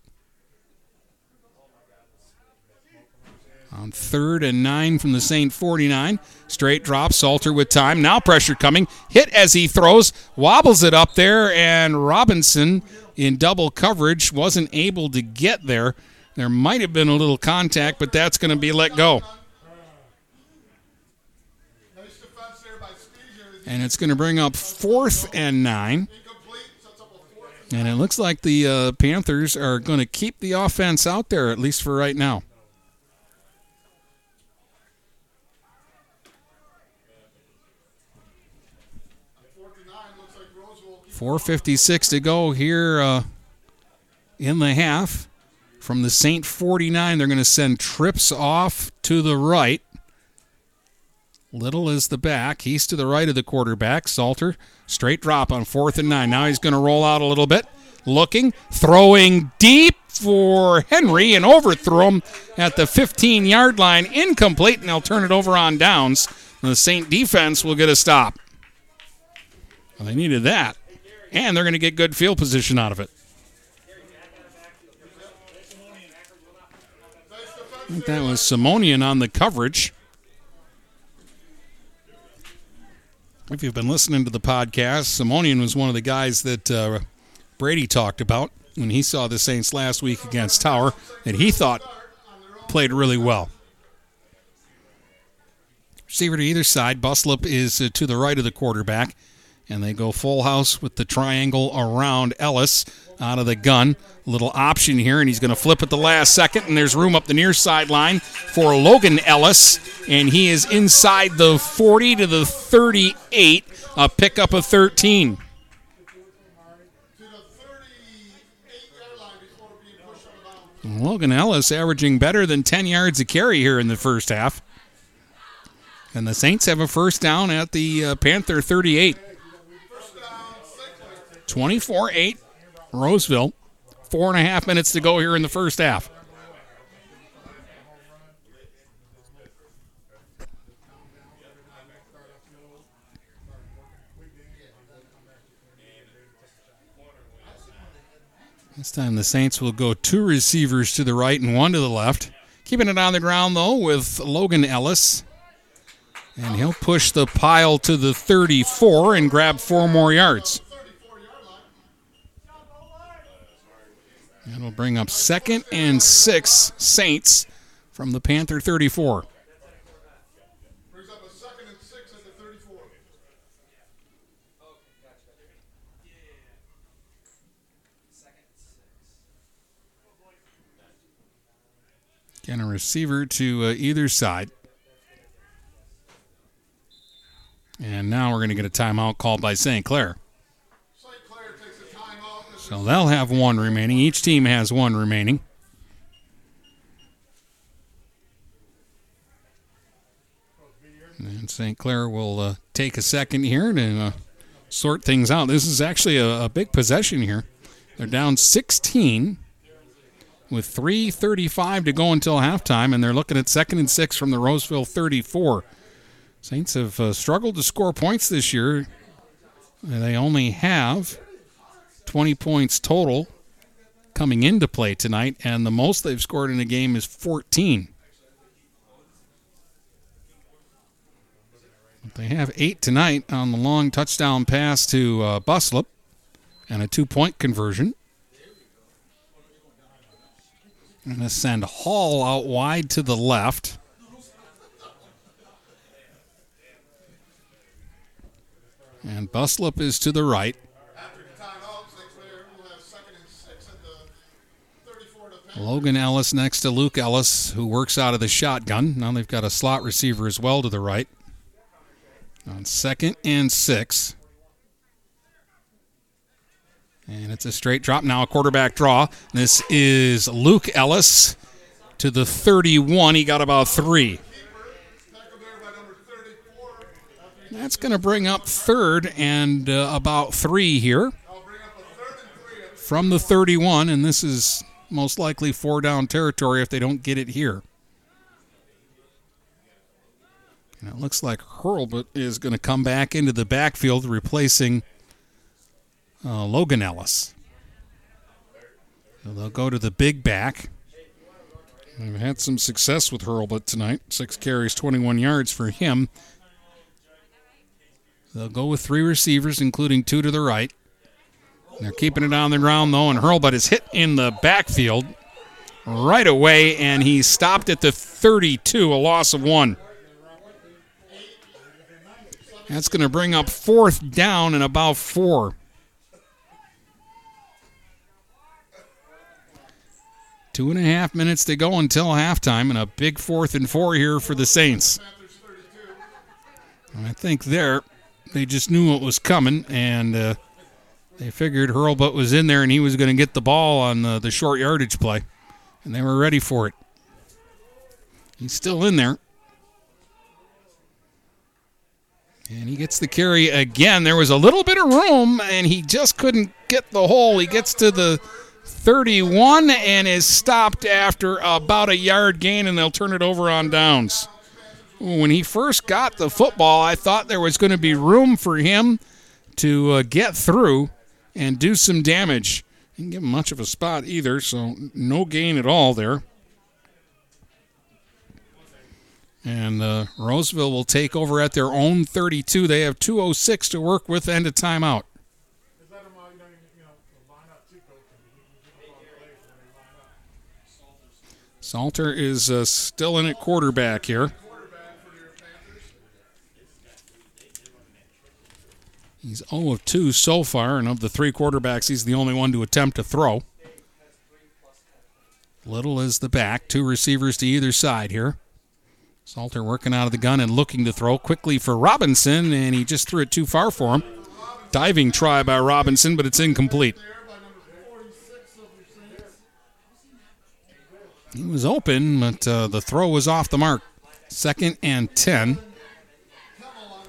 On third and nine from the St. 49. Straight drop, Salter with time. Now pressure coming. Hit as he throws, wobbles it up there, and Robinson in double coverage wasn't able to get there. There might have been a little contact, but that's going to be let go. And it's going to bring up fourth and nine. And it looks like the uh, Panthers are going to keep the offense out there, at least for right now. Fourth and nine, looks like Roseville. keeps 4.56 to go here uh, in the half. From the St. 49, they're going to send trips off to the right. Little is the back. He's to the right of the quarterback. Salter, straight drop on fourth and nine. Now he's going to roll out a little bit. Looking, throwing deep for Henry and overthrow him at the 15 yard line. Incomplete, and they'll turn it over on downs. And the St. defense will get a stop. Well, they needed that. And they're going to get good field position out of it. That was Simonian on the coverage. If you've been listening to the podcast, Simonian was one of the guys that uh, Brady talked about when he saw the Saints last week against Tower that he thought played really well. Receiver to either side. Buslip is uh, to the right of the quarterback. And they go full house with the triangle around Ellis out of the gun. Little option here, and he's going to flip at the last second. And there's room up the near sideline for Logan Ellis. And he is inside the 40 to the 38, a pickup of 13. to the 38 yard line before being pushed out of bounds. Logan Ellis averaging better than 10 yards a carry here in the first half. And the Saints have a first down at the uh, Panther 38. First down, six. 24 8, Roseville. Four and a half minutes to go here in the first half. This time the Saints will go two receivers to the right and one to the left. Keeping it on the ground, though, with Logan Ellis. And he'll push the pile to the 34 and grab four more yards. That'll bring up second and six Saints from the Panther 34. Brings up a second and six at the 34. Again, a receiver to uh, either side. And now we're going to get a timeout called by St. Clair. St. Clair takes a timeout. This So they'll have one remaining. Each team has one remaining. And St. Clair will uh, take a second here to uh, sort things out. This is actually a, a big possession here. They're down 16 with 3.35 to go until halftime, and they're looking at second and six from the Roseville 34. Saints have uh, struggled to score points this year. They only have 20 points total coming into play tonight, and the most they've scored in a game is 14. But They have eight tonight on the long touchdown pass to uh, Buslip and a two point conversion. I'm Going to send Hall out wide to the left. And Buslip is to the right. after the timeout, St. Clair will have second and six at the 34 to Panther. Logan Ellis next to Luke Ellis, who works out of the shotgun. Now they've got a slot receiver as well to the right. On second and six. And it's a straight drop. Now a quarterback draw. This is Luke Ellis to the 31. He got about three. Tackled there by number 34. That's going to bring up third and uh, about three here from the 31. And this is most likely four down territory if they don't get it here. And it looks like Hurlbut is going to come back into the backfield, replacing uh, Logan Ellis. So they'll go to the big back. They've had some success with Hurlbut tonight. Six carries, 21 yards for him. They'll go with three receivers, including two to the right. They're keeping it on the ground, though, and Hurlbut is hit in the backfield right away, and he stopped at the 32, a loss of one. That's going to bring up fourth down and about four. Two and a half minutes to go until halftime, and a big fourth and four here for the Saints. I think there, they just knew what was coming, and uh, they figured Hurlbut was in there and he was going to get the ball on the, the short yardage play, and they were ready for it. He's still in there. And he gets the carry again. There was a little bit of room, and he just couldn't get the hole. He gets to the 31 and is stopped after about a yard gain, and they'll turn it over on downs. When he first got the football, I thought there was going to be room for him to uh, get through and do some damage. Didn't him much of a spot either, so no gain at all there. And uh, Roseville will take over at their own 32. They have 206 to work with and a timeout. Salter is uh, still in at quarterback here. He's 0 of 2 so far, and of the three quarterbacks, he's the only one to attempt to throw. Little is the back, two receivers to either side here. Salter working out of the gun and looking to throw quickly for Robinson, and he just threw it too far for him. Diving try by Robinson, but it's incomplete. He was open, but uh, the throw was off the mark. Second and 10.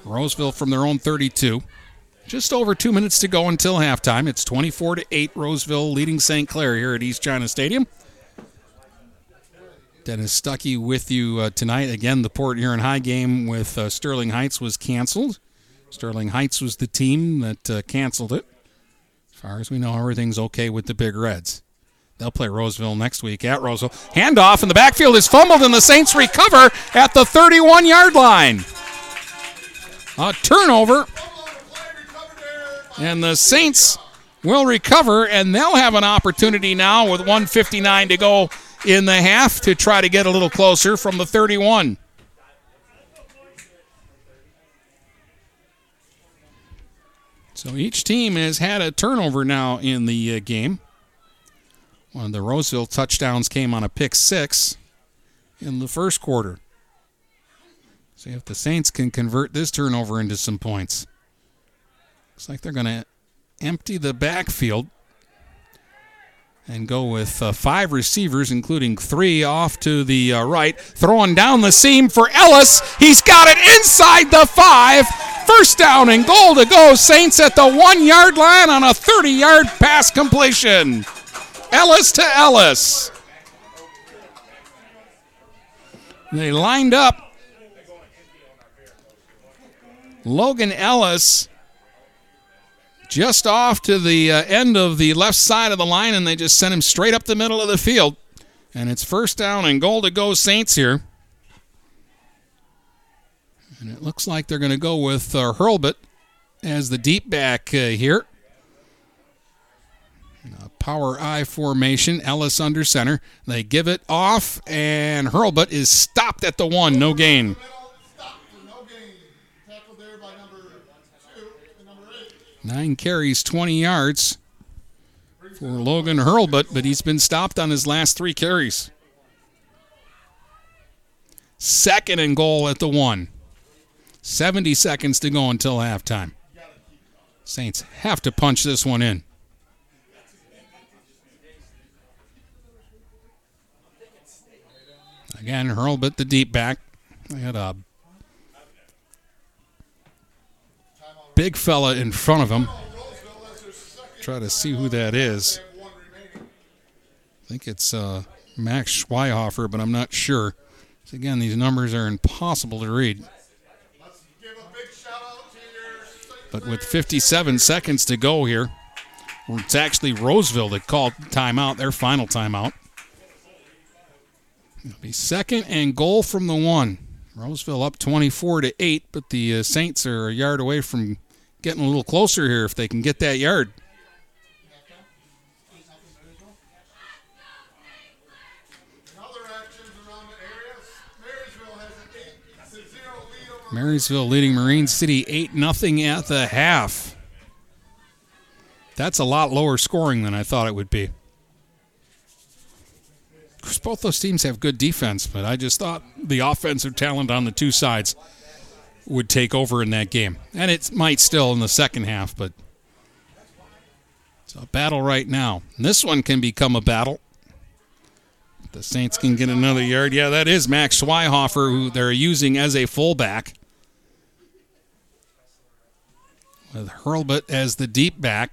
Roseville from their own 32. Just over two minutes to go until halftime. It's 24 to 8. Roseville leading St. Clair here at East China Stadium. Dennis Stuckey with you uh, tonight. Again, the Port Huron High game with uh, Sterling Heights was canceled. Sterling Heights was the team that uh, canceled it. As far as we know, everything's okay with the Big Reds. They'll play Roseville next week at Roseville. Handoff in the backfield is fumbled, and the Saints recover at the 31 yard line. A turnover. And the Saints will recover, and they'll have an opportunity now with 159 to go in the half to try to get a little closer from the 31. So each team has had a turnover now in the uh, game. One of the Roseville touchdowns came on a pick six in the first quarter. See if the Saints can convert this turnover into some points. Looks like they're going to empty the backfield and go with uh, five receivers, including three off to the uh, right. Throwing down the seam for Ellis. He's got it inside the five. First down and goal to go. Saints at the one yard line on a 30 yard pass completion. Ellis to Ellis. They lined up. Logan Ellis just off to the uh, end of the left side of the line, and they just sent him straight up the middle of the field. And it's first down and goal to go Saints here. And it looks like they're going to go with uh, Hurlbut as the deep back uh, here. A power I formation, Ellis under center. They give it off, and Hurlbut is stopped at the one, no gain. Nine carries, 20 yards for Logan Hurlbut, but he's been stopped on his last three carries. Second and goal at the one. 70 seconds to go until halftime. Saints have to punch this one in. Again, Hurlbut the deep back. They had a big fella in front of him. Try to see who that is. I think it's uh, Max Schweihofer, but I'm not sure. So again, these numbers are impossible to read. But with 57 seconds to go here, it's actually Roseville that called timeout, their final timeout. It'll be second and goal from the one. Roseville up 24 to 8, but the uh, Saints are a yard away from getting a little closer here if they can get that yard. Marysville leading Marine City 8 0 at the half. That's a lot lower scoring than I thought it would be. Of course, both those teams have good defense, but I just thought the offensive talent on the two sides would take over in that game. And it might still in the second half, but it's a battle right now. And this one can become a battle. The Saints can get another yard. Yeah, that is Max Schweihofer, who they're using as a fullback. With Hurlbut as the deep back.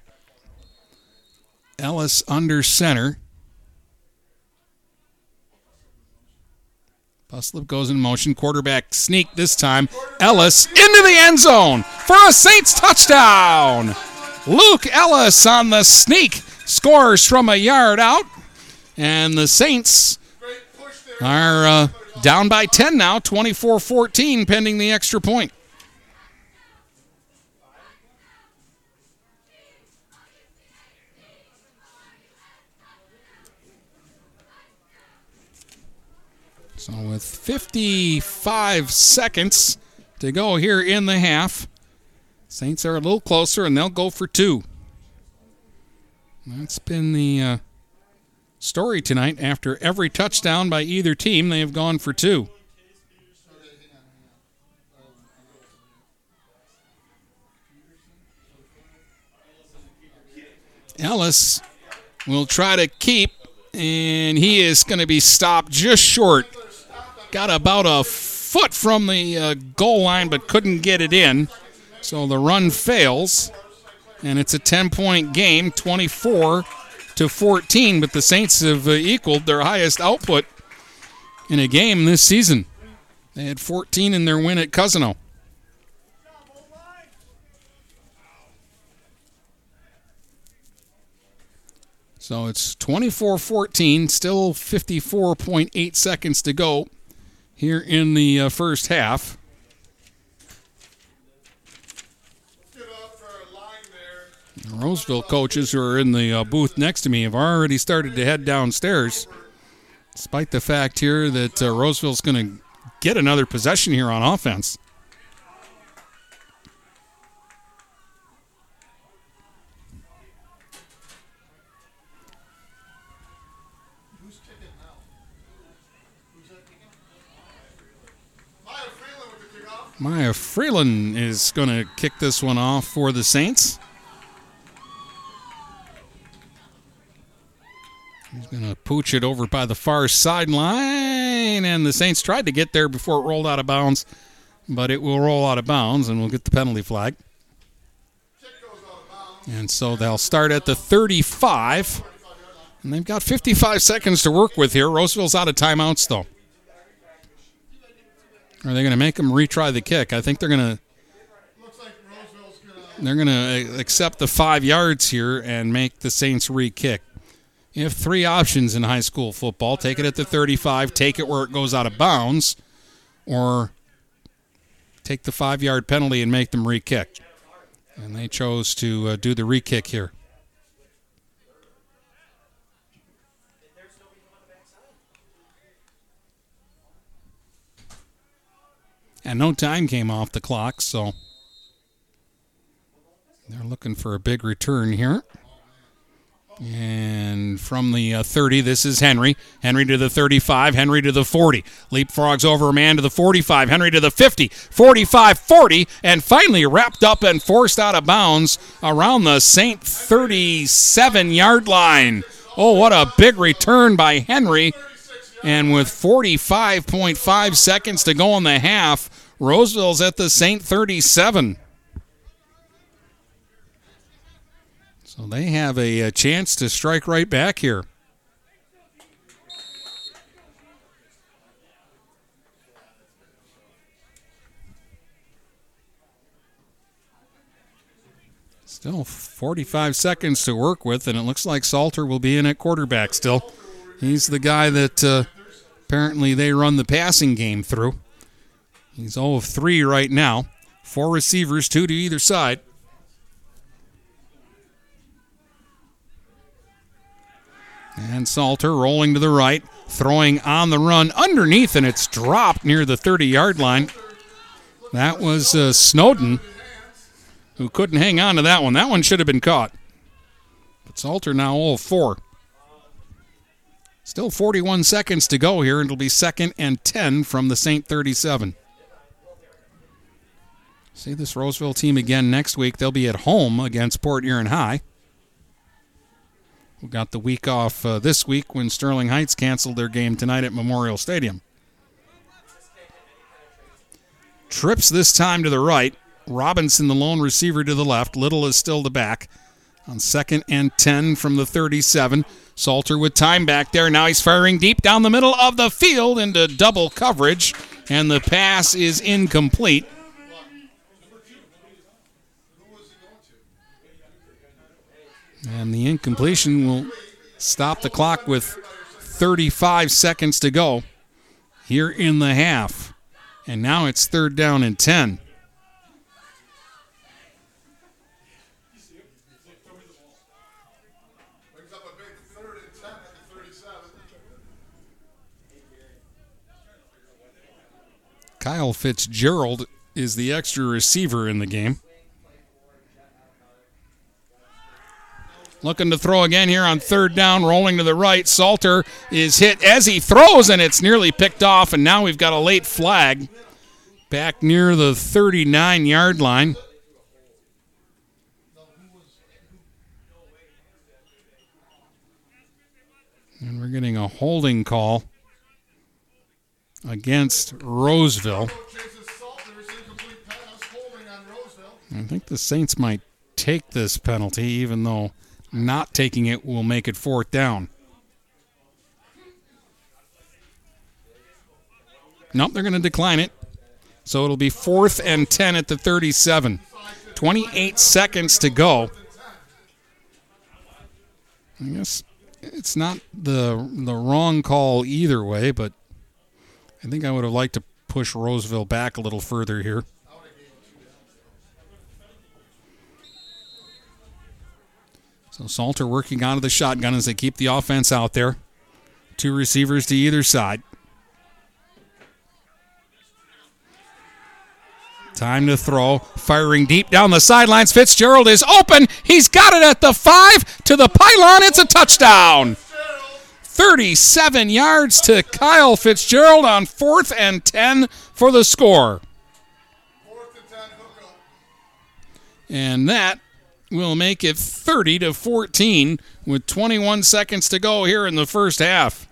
Ellis under center. Buslip goes in motion. Quarterback sneak this time. Ellis into the end zone for a Saints touchdown. Luke Ellis on the sneak scores from a yard out. And the Saints are uh, down by 10 now, 24 14, pending the extra point. So, with 55 seconds to go here in the half, Saints are a little closer and they'll go for two. That's been the uh, story tonight. After every touchdown by either team, they have gone for two. Ellis will try to keep, and he is going to be stopped just short. Got about a foot from the uh, goal line, but couldn't get it in. So the run fails, and it's a 10 point game, 24 to 14. But the Saints have uh, equaled their highest output in a game this season. They had 14 in their win at Cousino. So it's 24 14, still 54.8 seconds to go here in the uh, first half. Roseville coaches who are in the uh, booth next to me have already started to head downstairs, despite the fact here that uh, Roseville's going to get another possession here on offense. Maya Freeland is going to kick this one off for the Saints. He's going to pooch it over by the far sideline, and the Saints tried to get there before it rolled out of bounds, but it will roll out of bounds, and we'll get the penalty flag. And so they'll start at the 35, and they've got 55 seconds to work with here. Roseville's out of timeouts, though. Are they going to make them retry the kick? I think they're going to. They're going to accept the five yards here and make the Saints re-kick. You have three options in high school football: take it at the 35, take it where it goes out of bounds, or take the five-yard penalty and make them re-kick. And they chose to uh, do the re-kick here. And no time came off the clock, so they're looking for a big return here. And from the uh, 30, this is Henry. Henry to the 35, Henry to the 40. Leapfrogs over a man to the 45, Henry to the 50, 45, 40, and finally wrapped up and forced out of bounds around the St. 37 yard line. Oh, what a big return by Henry. And with 45.5 seconds to go in the half, Roseville's at the St. 37. So they have a, a, chance to strike right back here. Still 45 seconds to work with, and it looks like Salter will be in at quarterback still. He's the guy that uh, apparently they run the passing game through. He's 0 of 3 right now. Four receivers, two to either side. And Salter rolling to the right, throwing on the run underneath, and it's dropped near the 30 yard line. That was uh, Snowden who couldn't hang on to that one. That one should have been caught. But Salter now 0 4. Still 41 seconds to go here, and it'll be second and 10 from the St. 37. See this Roseville team again next week. They'll be at home against Port Huron High. We got the week off uh, this week when Sterling Heights canceled their game tonight at Memorial Stadium. Trips this time to the right. Robinson, the lone receiver, to the left. Little is still the back. On second and 10 from the 37. Salter with time back there. Now he's firing deep down the middle of the field into double coverage, and the pass is incomplete. And the incompletion will stop the clock with 35 seconds to go here in the half. And now it's third down and 10. Brings up a big third and 10 at the 37. Kyle Fitzgerald is the extra receiver in the game. Looking to throw again here on third down, rolling to the right. Salter is hit as he throws, and it's nearly picked off. And now we've got a late flag back near the 39 yard line. And we're getting a holding call against Roseville. I think the Saints might take this penalty, even though not taking it will make it fourth down. Nope, they're going to decline it. So it'll be fourth and 10 at the 37. 28 seconds to go. I guess it's not the the wrong call either way, but I think I would have liked to push Roseville back a little further here. So Salter working out of the shotgun as they keep the offense out there. Two receivers to either side. Time to throw. Firing deep down the sidelines. Fitzgerald is open. He's got it at the five to the pylon. It's a touchdown. 37 yards to Kyle Fitzgerald on fourth and 10 for the score. Fourth and 10, hook up. And that will make it 30 to 14 with 21 seconds to go here in the first half.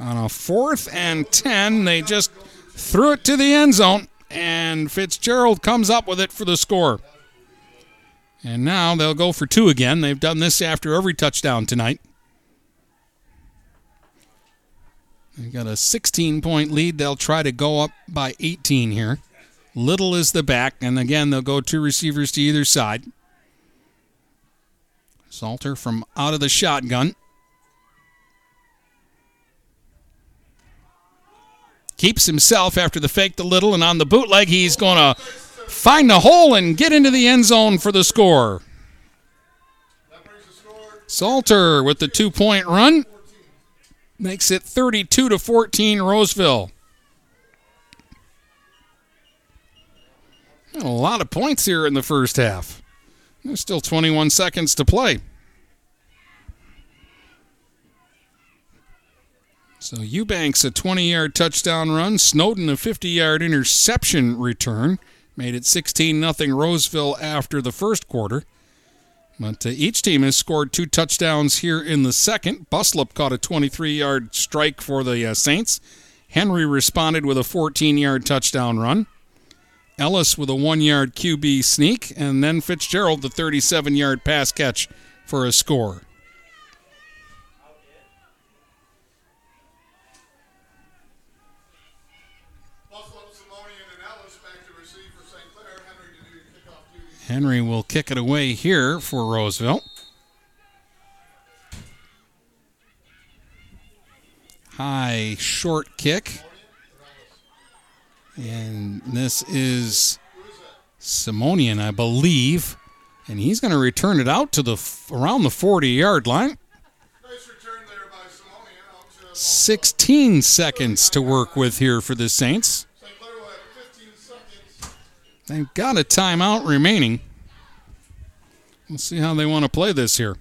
On a fourth and 10, they just threw it to the end zone, and Fitzgerald comes up with it for the score. And now they'll go for two again. They've done this after every touchdown tonight. They've got a 16 point lead. They'll try to go up by 18 here. Little is the back, and again, they'll go two receivers to either side. Salter from out of the shotgun. Keeps himself after the fake to Little, and on the bootleg, he's going to find the hole and get into the end zone for the score. Salter with the two point run makes it 32 to 14 Roseville. A lot of points here in the first half. There's still 21 seconds to play. So Eubanks a 20-yard touchdown run, Snowden a 50-yard interception return, made it 16 0 Roseville after the first quarter. But uh, each team has scored two touchdowns here in the second. Buslip caught a 23 yard strike for the uh, Saints. Henry responded with a 14 yard touchdown run. Ellis with a one yard QB sneak. And then Fitzgerald, the 37 yard pass catch for a score. Henry will kick it away here for Roseville. High short kick. And this is Simonian, I believe. And he's going to return it out to the around the 40 yard line. Nice return there by 16 seconds to work with here for the Saints. St. Clair will have 15 seconds. They've got a timeout remaining. We'll see how they want to play this here.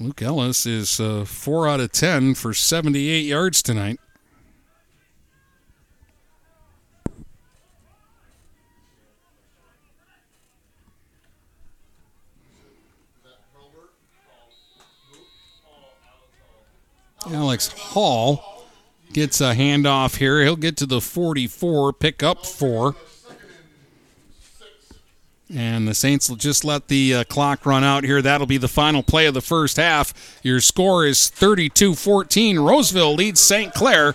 Luke Ellis is uh, 4 out of 10 for 78 yards tonight. Alex Hall gets a handoff here. He'll get to the 44, pick up four. And the Saints will just let the uh, clock run out here. That'll be the final play of the first half. Your score is 32 14. Roseville leads St. Clair.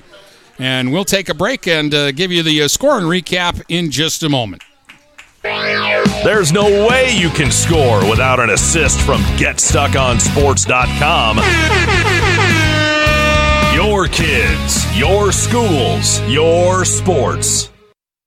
And we'll take a break and uh, give you the uh, and recap in just a moment. There's no way you can score without an assist from GetStuckOnSports.com. Your kids, your schools, your sports.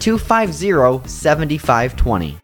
250 7520.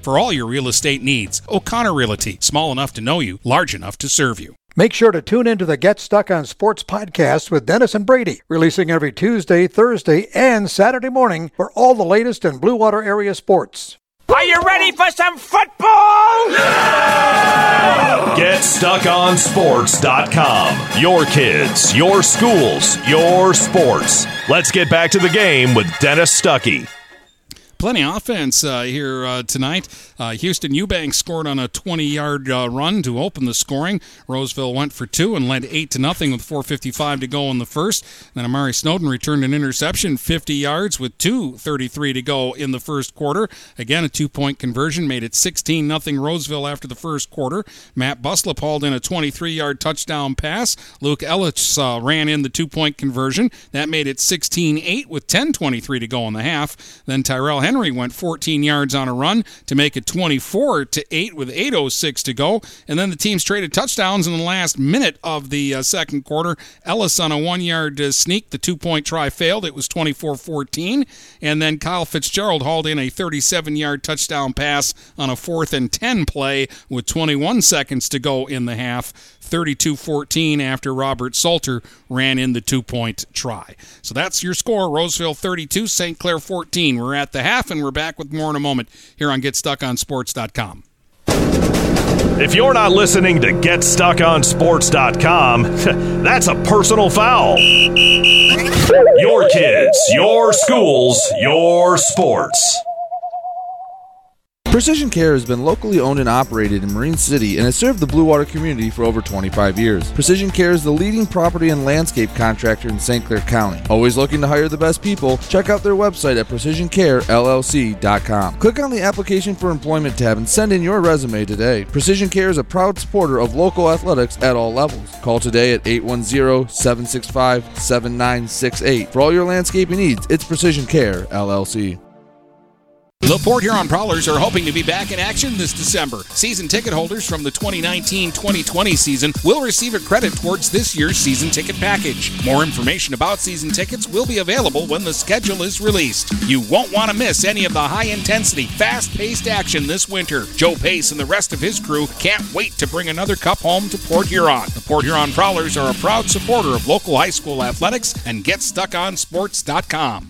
for all your real estate needs. O'Connor Realty, small enough to know you, large enough to serve you. Make sure to tune into the Get Stuck on Sports podcast with Dennis and Brady, releasing every Tuesday, Thursday, and Saturday morning for all the latest in Blue Water area sports. Are you ready for some football? GetStuckOnSports.com. Your kids, your schools, your sports. Let's get back to the game with Dennis Stuckey. Plenty of offense uh, here uh, tonight. Uh, Houston Eubanks scored on a 20-yard uh, run to open the scoring. Roseville went for two and led eight to nothing with 4:55 to go in the first. Then Amari Snowden returned an interception, 50 yards with 2:33 to go in the first quarter. Again, a two-point conversion made it 16 nothing Roseville after the first quarter. Matt Buslip hauled in a 23-yard touchdown pass. Luke Ellis uh, ran in the two-point conversion. That made it 16-8 with 10:23 to go in the half. Then Tyrell Henry went 14 yards on a run to make it 24 to 8 with 8:06 to go. And then the teams traded touchdowns in the last minute of the uh, second quarter. Ellis on a one-yard uh, sneak, the two-point try failed. It was 24-14. And then Kyle Fitzgerald hauled in a 37-yard touchdown pass on a fourth and 10 play with 21 seconds to go in the half. 32 14 after Robert Salter ran in the two point try. So that's your score Roseville 32, St. Clair 14. We're at the half and we're back with more in a moment here on GetStuckOnSports.com. If you're not listening to GetStuckOnSports.com, that's a personal foul. Your kids, your schools, your sports. Precision Care has been locally owned and operated in Marine City and has served the Blue Water community for over 25 years. Precision Care is the leading property and landscape contractor in St. Clair County. Always looking to hire the best people, check out their website at precisioncarellc.com. Click on the application for employment tab and send in your resume today. Precision Care is a proud supporter of local athletics at all levels. Call today at 810-765-7968. For all your landscaping needs, it's Precision Care LLC. The Port Huron Prowlers are hoping to be back in action this December. Season ticket holders from the 2019-2020 season will receive a credit towards this year's season ticket package. More information about season tickets will be available when the schedule is released. You won't want to miss any of the high-intensity, fast-paced action this winter. Joe Pace and the rest of his crew can't wait to bring another cup home to Port Huron. The Port Huron Prowlers are a proud supporter of local high school athletics and GetStuckOnSports.com.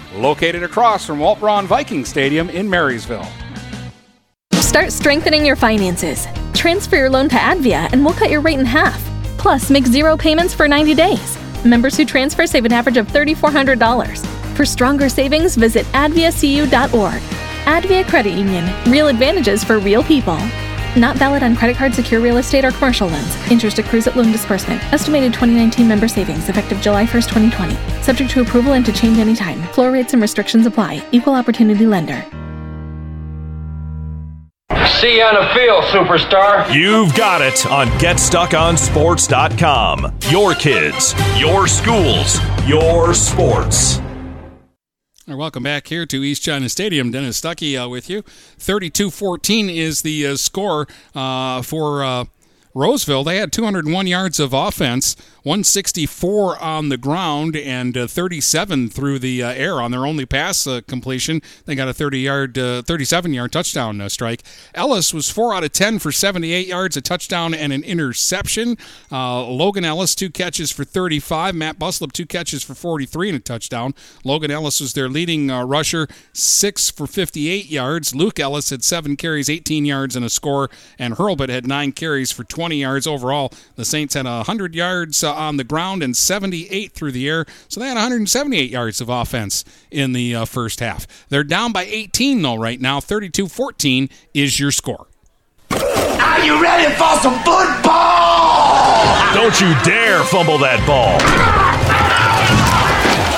Located across from Walt Braun Viking Stadium in Marysville. Start strengthening your finances. Transfer your loan to Advia and we'll cut your rate in half. Plus, make zero payments for 90 days. Members who transfer save an average of $3,400. For stronger savings, visit adviacu.org. Advia Credit Union. Real advantages for real people. Not valid on credit card, secure real estate, or commercial loans. Interest accrues at loan disbursement. Estimated 2019 member savings effective July 1st, 2020. Subject to approval and to change anytime. Floor rates and restrictions apply. Equal opportunity lender. See you on the field, superstar. You've got it on GetStuckOnSports.com. Your kids, your schools, your sports. Welcome back here to East China Stadium. Dennis Stuckey uh, with you. 32-14 is the uh, score uh, for uh, Roseville. They had 201 yards of offense, 164 on the ground, and uh, 37 through the uh, air on their only pass uh, completion. They got a 30-yard, 37-yard uh, touchdown uh, strike. Ellis was four out of 10 for 78 yards, a touchdown and an interception. Logan Ellis two catches for 35. Matt Buslip two catches for 43 and a touchdown. Logan Ellis was their leading rusher, six for 58 yards. Luke Ellis had seven carries, 18 yards and a score, and Hurlbut had nine carries for 20 yards overall. The Saints had 100 yards uh, on the ground and 78 through the air, so they had 178 yards of offense in the uh, first half. They're down by 18 though right now. 32-14 is your score. Are you ready for some football? Don't you dare fumble that ball.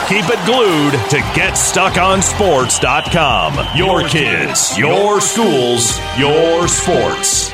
Keep it glued to GetStuckOnSports.com. Your kids, your schools, your sports.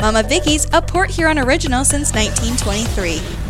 Mama Vicky's, a Port Huron original since 1923.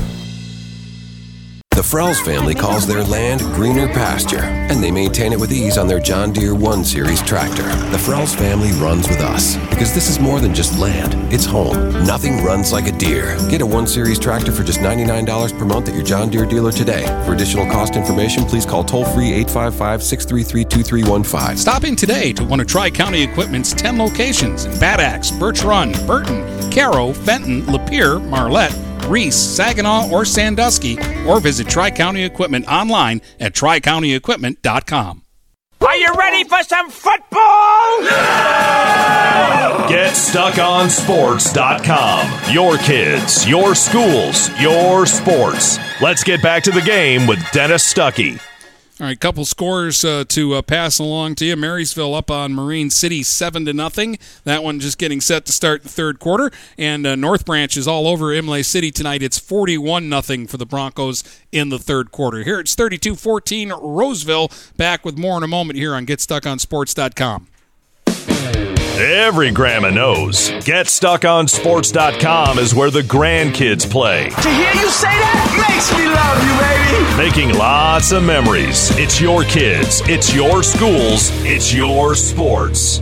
The Frells family calls their land greener pasture, and they maintain it with ease on their John Deere 1 Series tractor. The Frells family runs with us because this is more than just land, it's home. Nothing runs like a Deere. Get a 1 Series tractor for just $99 per month at your John Deere dealer today. For additional cost information, please call toll free 855 633 2315. Stop in today to one of Tri County Equipment's 10 locations in Bad Axe, Birch Run, Burton, Caro, Fenton, Lapeer, Marlette, Reese, Saginaw, or Sandusky, or visit Tri County Equipment online at tricountyequipment.com. Are you ready for some football? GetStuckOnSports.com. Your kids, your schools, your sports. Let's get back to the game with Dennis Stuckey. All right, couple scores uh, to uh, pass along to you. Marysville up on Marine City seven to nothing. That one just getting set to start the third quarter. And uh, North Branch is all over Imlay City tonight. It's forty-one nothing for the Broncos in the third quarter. Here it's 32-14 Roseville. Back with more in a moment here on GetStuckOnSports.com. Every grandma knows. GetStuckOnSports.com is where the grandkids play. To hear you say that makes me love you, baby. Making lots of memories. It's your kids, it's your schools, it's your sports.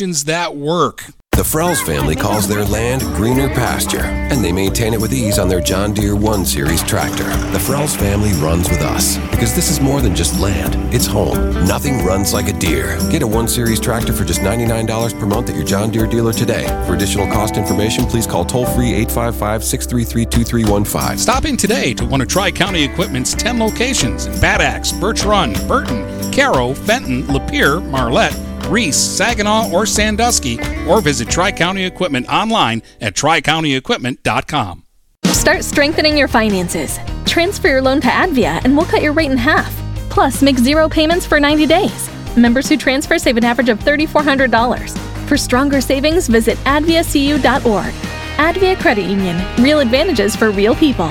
that work. The Frells family calls their land greener pasture, and they maintain it with ease on their John Deere 1 Series tractor. The Frells family runs with us because this is more than just land, it's home. Nothing runs like a Deere. Get a 1 Series tractor for just $99 per month at your John Deere dealer today. For additional cost information, please call toll free 855 633 2315. Stop in today to one of Tri County Equipment's 10 locations in Bad Axe, Birch Run, Burton, Caro, Fenton, Lapeer, Marlette, Reese, Saginaw, or Sandusky, or visit Tri County Equipment online at tricountyequipment.com. Start strengthening your finances. Transfer your loan to Advia and we'll cut your rate in half. Plus, make zero payments for 90 days. Members who transfer save an average of $3,400. For stronger savings, visit adviacu.org. Advia Credit Union. Real advantages for real people.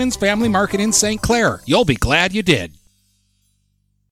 Family Market in St. Clair. You'll be glad you did.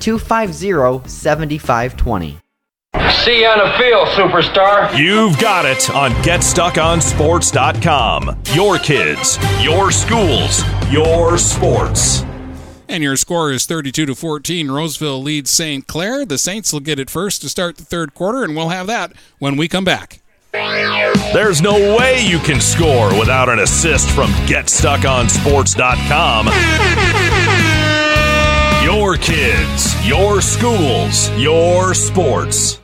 250 7520. See you on the field, superstar. You've got it on GetStuckOnSports.com. Your kids, your schools, your sports. And your score is 32 to 14. Roseville leads St. Clair. The Saints will get it first to start the third quarter, and we'll have that when we come back. There's no way you can score without an assist from GetStuckOnSports.com. Your kids, your schools, your sports.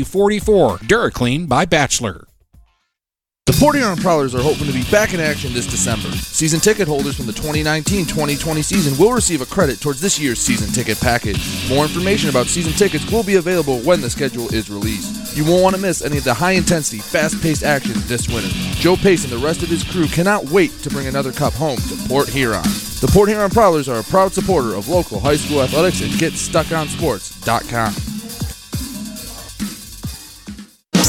44. DuraClean by Bachelor. The Port Huron Prowlers are hoping to be back in action this December. Season ticket holders from the 2019-2020 season will receive a credit towards this year's season ticket package. More information about season tickets will be available when the schedule is released. You won't want to miss any of the high-intensity, fast-paced action this winter. Joe Pace and the rest of his crew cannot wait to bring another cup home to Port Huron. The Port Huron Prowlers are a proud supporter of local high school athletics and GetStuckOnSports.com.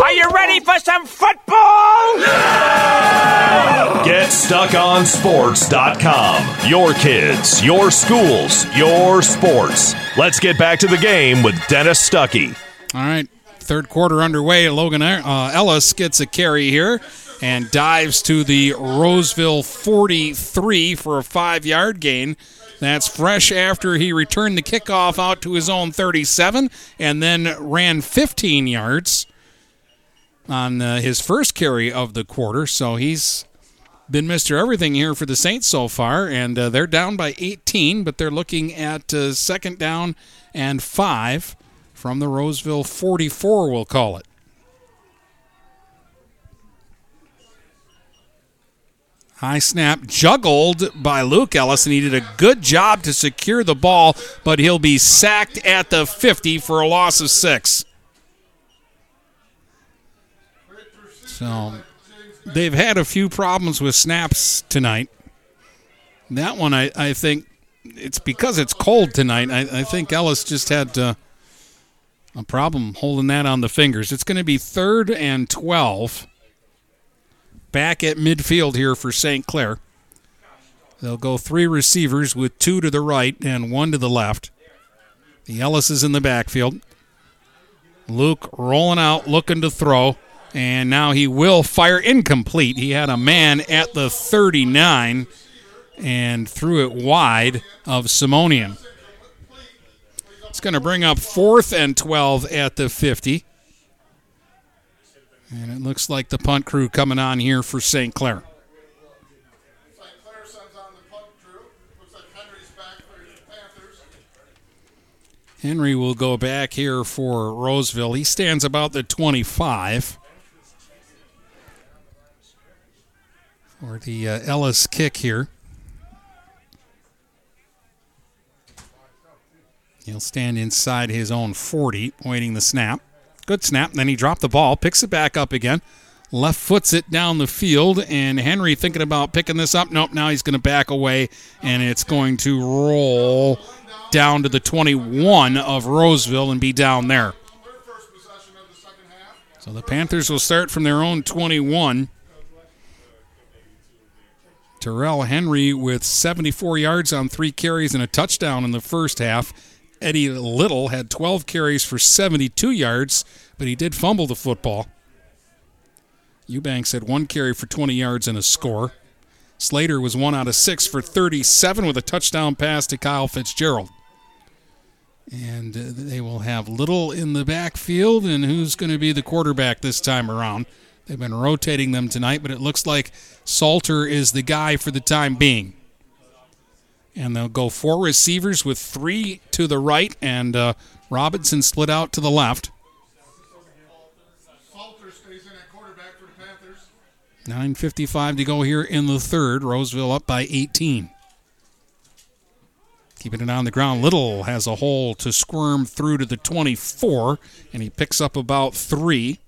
Are you ready for some football? GetStuckOnSports.com. Your kids, your schools, your sports. Let's get back to the game with Dennis Stuckey. All right, third quarter underway. Logan uh, Ellis gets a carry here and dives to the Roseville 43 for a five yard gain. That's fresh after he returned the kickoff out to his own 37 and then ran 15 yards on uh, his first carry of the quarter. So he's been Mr. Everything here for the Saints so far, and uh, they're down by 18, but they're looking at uh, second down and five from the Roseville 44, we'll call it. High snap juggled by Luke Ellis, and he did a good job to secure the ball, but he'll be sacked at the 50 for a loss of six. So they've had a few problems with snaps tonight. That one, I, I think it's because it's cold tonight. I, I think Ellis just had uh, a problem holding that on the fingers. It's going to be third and 12. Back at midfield here for St. Clair. They'll go three receivers with two to the right and one to the left. The Ellis is in the backfield. Luke rolling out, looking to throw, and now he will fire incomplete. He had a man at the 39 and threw it wide of Simonian. It's going to bring up fourth and 12 at the 50. And it looks like the punt crew coming on here for St. Clair. Henry will go back here for Roseville. He stands about the 25. For the uh, Ellis kick here. He'll stand inside his own 40, waiting the snap. Good snap. Then he dropped the ball, picks it back up again. Left foots it down the field, and Henry thinking about picking this up. Nope, now he's going to back away, and it's going to roll down to the 21 of Roseville and be down there. So the Panthers will start from their own 21. Terrell Henry with 74 yards on three carries and a touchdown in the first half. Eddie Little had 12 carries for 72 yards, but he did fumble the football. Eubanks had one carry for 20 yards and a score. Salter was one out of six for 37 with a touchdown pass to Kyle Fitzgerald. And uh, they will have Little in the backfield, and who's going to be the quarterback this time around? They've been rotating them tonight, but it looks like Salter is the guy for the time being. And they'll go four receivers with three to the right, and uh, Robinson split out to the left. Salter stays in at quarterback for the Panthers. 9.55 to go here in the third. Roseville up by 18. Keeping it on the ground. Little has a hole to squirm through to the 24, and he picks up about three.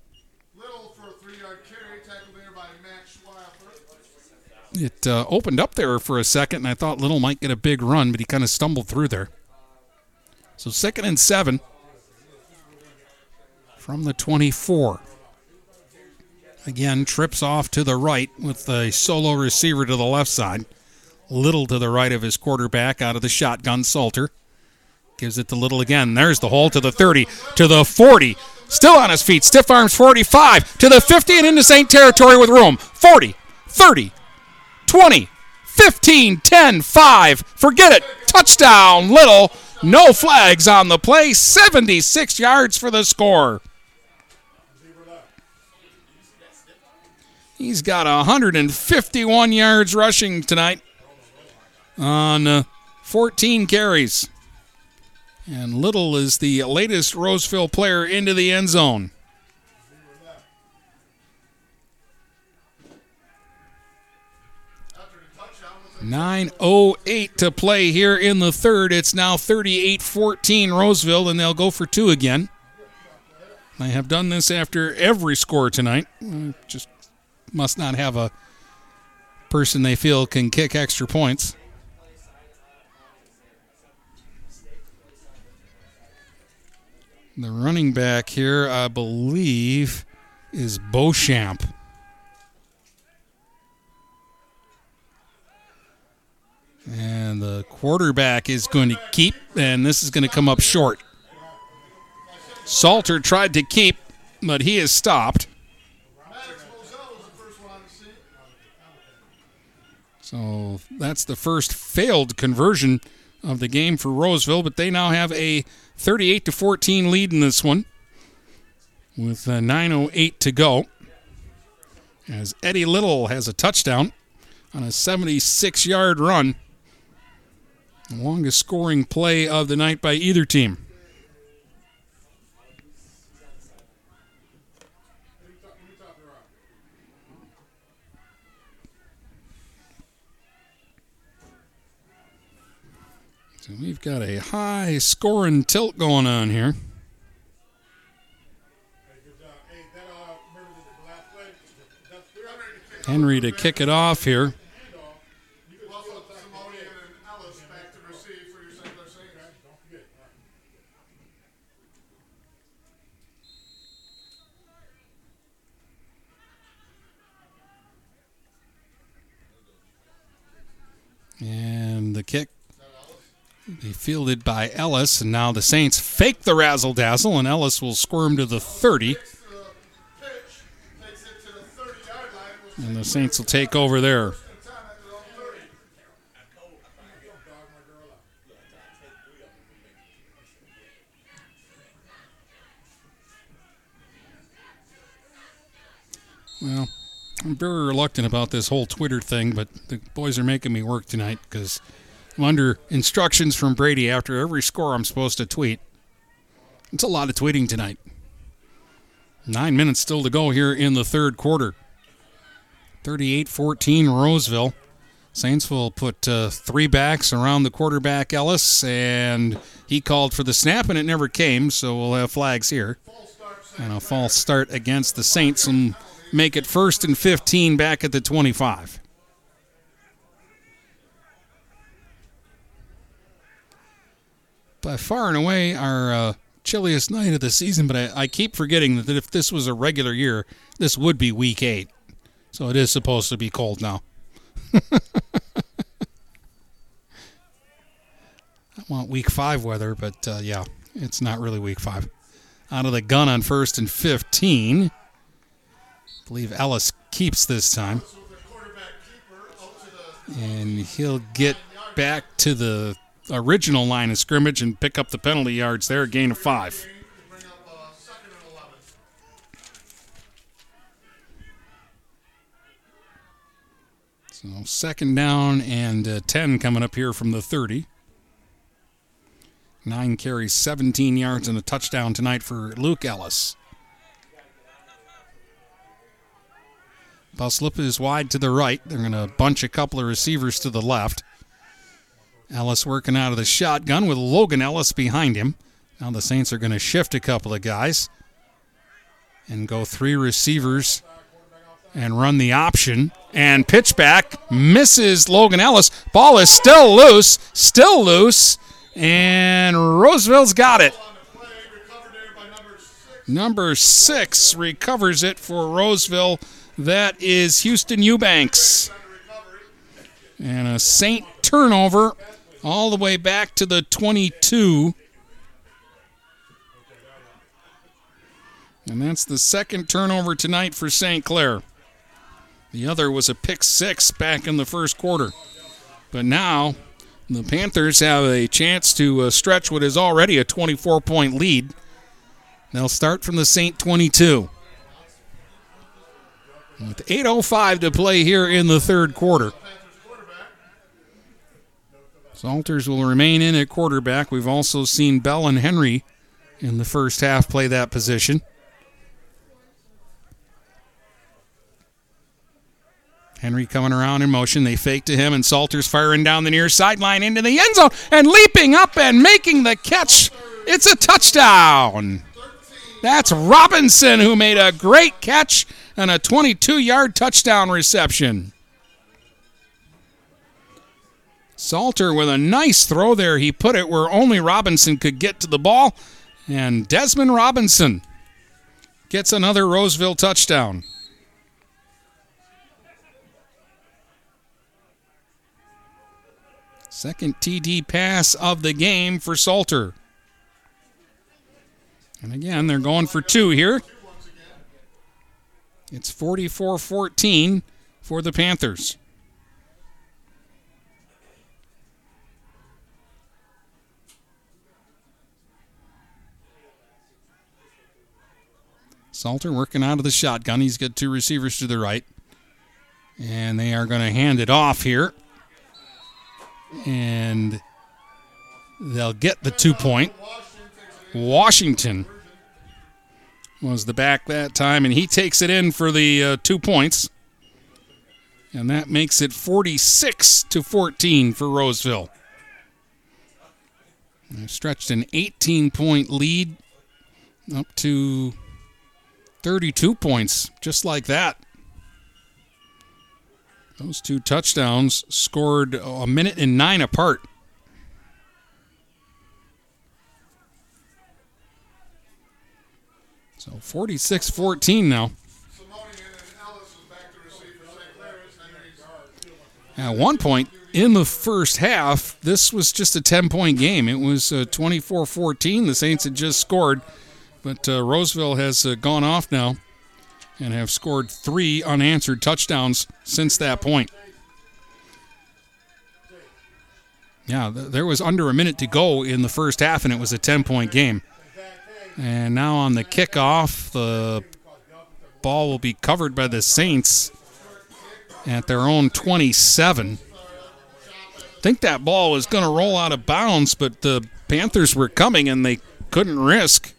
It uh, opened up there for a second, and I thought Little might get a big run, but he kind of stumbled through there. So second and seven from the 24. Again, trips off to the right with the solo receiver to the left side. Little to the right of his quarterback out of the shotgun. Salter gives it to Little again. There's the hole to the 30, to the 40. Still on his feet. Stiff arms 45 to the 50 and into St. Territory with room. 40, 30, 20, 15, 10, 5. Forget it. Touchdown, Little. No flags on the play. 76 yards for the score. He's got 151 yards rushing tonight on uh, 14 carries. And Little is the latest Roseville player into the end zone. Nine oh eight to play here in the third. It's now 38-14 Roseville, and they'll go for two again. They have done this after every score tonight. Uh, Just must not have a person they feel can kick extra points. The running back here, I believe, is Beauchamp. And the quarterback is going to keep, and this is going to come up short. Salter tried to keep, but he is stopped. So that's the first failed conversion of the game for Roseville, but they now have a 38 to 14 lead in this one with uh, 9:08 to go. As Eddie Little has a touchdown on a 76-yard run, longest scoring play of the night by either team. So we've got a high scoring tilt going on here. Henry to kick it off here. The kick be fielded by Ellis, and now the Saints fake the razzle dazzle, and Ellis will squirm to the 30. And the Saints will take over there. Well, I'm very reluctant about this whole Twitter thing, but the boys are making me work tonight because I'm under instructions from Brady after every score I'm supposed to tweet. It's a lot of tweeting tonight. Nine minutes still to go here in the third quarter. 38 14 Roseville. Saints will put uh, three backs around the quarterback Ellis, and he called for the snap, and it never came, so we'll have flags here. And a false start against the Saints and make it first and 15 back at the 25. By far and away our uh, chilliest night of the season, but I, I keep forgetting that if this was a regular year, this would be week eight. So it is supposed to be cold now. I want week five weather, but uh, yeah, it's not really week five. Out of the gun on first and 15. Believe Ellis keeps this time. And he'll get back to the original line of scrimmage and pick up the penalty yards there, gain of five. So second down and uh, 10 coming up here from the 30. Nine carries, 17 yards, and a touchdown tonight for Luke Ellis. Buslip is wide to the right. They're going to bunch a couple of receivers to the left. Ellis working out of the shotgun with Logan Ellis behind him. Now the Saints are going to shift a couple of guys and go three receivers and run the option. And pitch back misses Logan Ellis. Ball is still loose, still loose, and Roseville's got it. Number six recovers it for Roseville. That is Houston Eubanks. And a Saint turnover all the way back to the 22. And that's the second turnover tonight for St. Clair. The other was a pick six back in the first quarter. But now the Panthers have a chance to uh, stretch what is already a 24 point lead. They'll start from the St. 22. With 8.05 to play here in the third quarter. Salters will remain in at quarterback. We've also seen Bell and Henry in the first half play that position. Henry coming around in motion. They fake to him, and Salters firing down the near sideline into the end zone and leaping up and making the catch. It's a touchdown. That's Robinson who made a great catch and a 22 yard touchdown reception. Salter with a nice throw there. He put it where only Robinson could get to the ball. And Desmond Robinson gets another Roseville touchdown. Second TD pass of the game for Salter. And again, they're going for two here. It's 44 14 for the Panthers. Salter working out of the shotgun. He's got two receivers to the right. And they are going to hand it off here. And they'll get the two point. Washington was the back that time, and he takes it in for the uh, two points. And that makes it 46 to 14 for Roseville. They've stretched an 18 point lead up to 32 points, just like that. Those two touchdowns scored a minute and nine apart. So 46 14 now. At one point, in the first half, this was just a 10 point game. It was uh, 24 14. The Saints had just scored, but uh, Roseville has uh, gone off now and have scored three unanswered touchdowns since that point. Yeah, th- there was under a minute to go in the first half, and it was a 10 point game. And now on the kickoff, the ball will be covered by the Saints at their own 27. I think that ball was going to roll out of bounds, but the Panthers were coming and they couldn't risk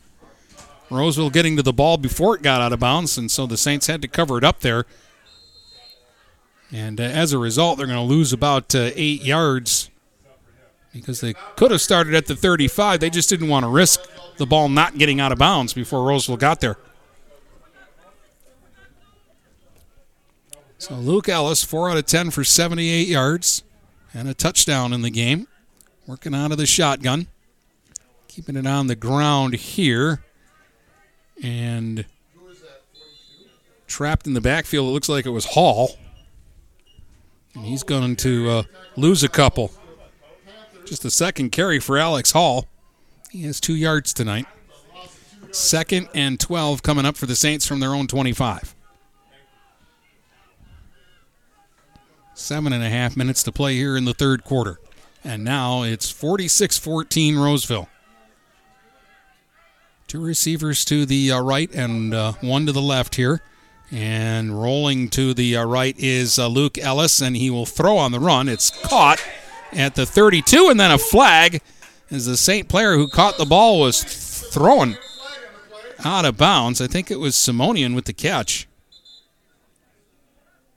Roseville getting to the ball before it got out of bounds, and so the Saints had to cover it up there. And uh, as a result, they're going to lose about uh, eight yards because they could have started at the 35. They just didn't want to risk the ball not getting out of bounds before Roseville got there. So Luke Ellis, 4 out of 10 for 78 yards and a touchdown in the game. Working out of the shotgun. Keeping it on the ground here. And trapped in the backfield, it looks like it was Hall. And he's going to uh, lose a couple. Just the second carry for Alex Hall. He has two yards tonight. Second and 12 coming up for the Saints from their own 25. Seven and a half minutes to play here in the third quarter. And now it's 46 14 Roseville. Two receivers to the uh, right and uh, one to the left here. And rolling to the uh, right is uh, Luke Ellis, and he will throw on the run. It's caught at the 32, and then a flag as the Saint player who caught the ball was thrown out of bounds. I think it was Simonian with the catch.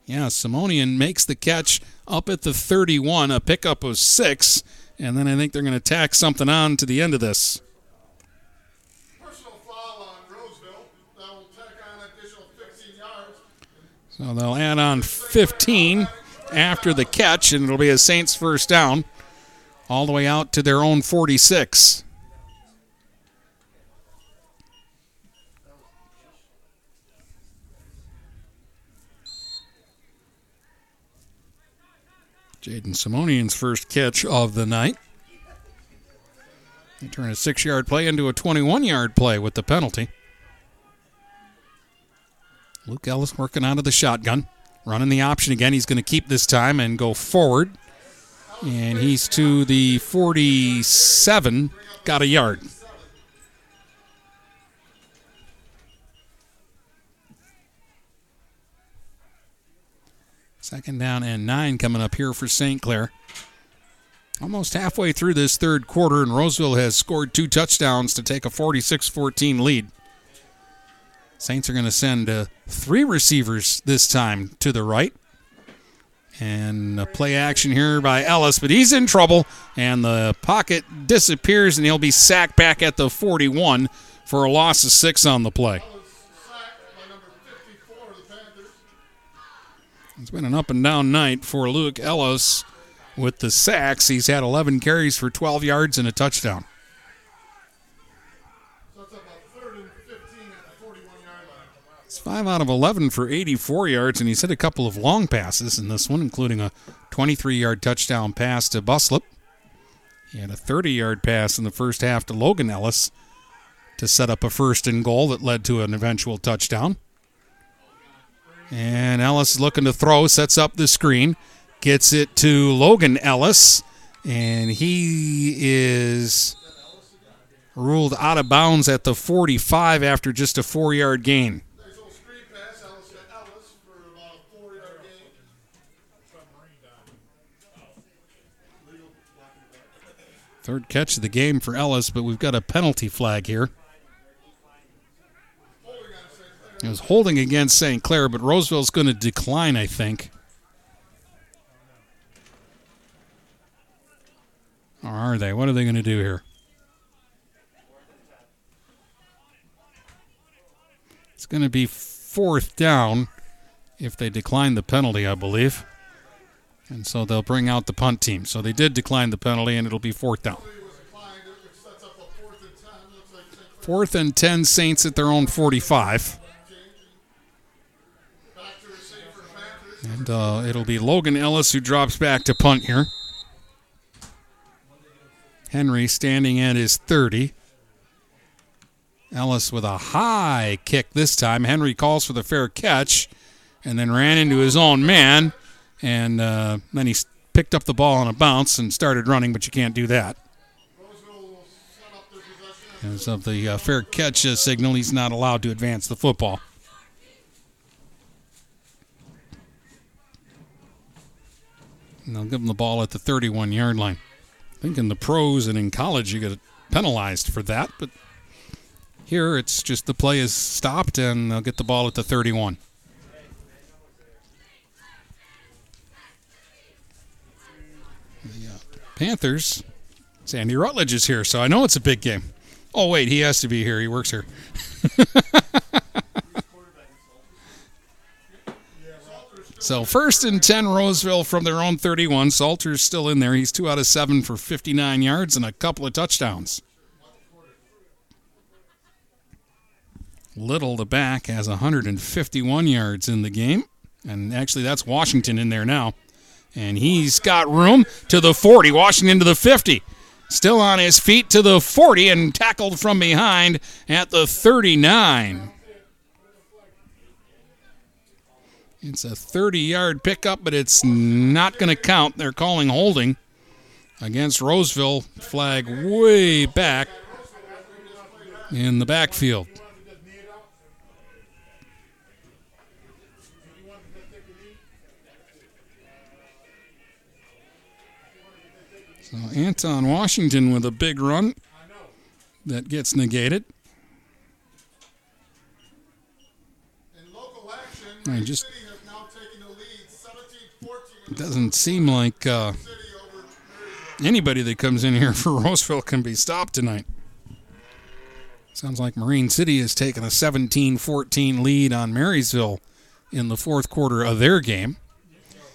Yeah, Simonian makes the catch up at the 31, a pickup of six, and then I think they're going to tack something on to the end of this. So they'll add on 15 after the catch, and it'll be a Saints first down all the way out to their own 46. Jaden Simonian's first catch of the night. They turn a six yard play into a 21 yard play with the penalty. Luke Ellis working out of the shotgun. Running the option again. He's going to keep this time and go forward. And he's to the 47. Got a yard. Second down and nine coming up here for St. Clair. Almost halfway through this third quarter, and Roseville has scored two touchdowns to take a 46 14 lead. Saints are going to send uh, three receivers this time to the right. And a play action here by Ellis, but he's in trouble, and the pocket disappears, and he'll be sacked back at the 41 for a loss of six on the play. It's been an up and down night for Luke Ellis with the sacks. He's had 11 carries for 12 yards and a touchdown. It's 5 out of 11 for 84 yards, and he's hit a couple of long passes in this one, including a 23 yard touchdown pass to Buslip. He had a 30 yard pass in the first half to Logan Ellis to set up a first and goal that led to an eventual touchdown. And Ellis is looking to throw, sets up the screen, gets it to Logan Ellis, and he is ruled out of bounds at the 45 after just a four yard gain. Third catch of the game for Ellis, but we've got a penalty flag here. It was holding against St. Clair, but Roseville's going to decline, I think. Or are they? What are they going to do here? It's going to be fourth down if they decline the penalty, I believe. And so they'll bring out the punt team. So they did decline the penalty, and it'll be fourth down. Fourth and 10 Saints at their own 45. And uh, it'll be Logan Ellis who drops back to punt here. Henry standing at his 30. Ellis with a high kick this time. Henry calls for the fair catch and then ran into his own man. And uh, then he picked up the ball on a bounce and started running, but you can't do that. As of the uh, fair catch uh, signal, he's not allowed to advance the football. And they'll give him the ball at the 31 yard line. I think in the pros and in college you get penalized for that, but here it's just the play is stopped and they'll get the ball at the 31. Panthers, Sandy Rutledge is here, so I know it's a big game. Oh, wait, he has to be here. He works here. So first and 10 Roseville from their own 31. Salter's still in there. He's 2 out of 7 for 59 yards and a couple of touchdowns. Little, the back, has 151 yards in the game. And actually, that's Washington in there now. And he's got room to the 40. Washington to the 50. Still on his feet to the 40 and tackled from behind at the 39. It's a 30 yard pickup, but it's not going to count. They're calling holding against Roseville. Flag way back in the backfield. So Anton Washington with a big run that gets negated. I just doesn't seem like uh, anybody that comes in here for Roseville can be stopped tonight. Sounds like Marine City has taken a 17 14 lead on Marysville in the fourth quarter of their game.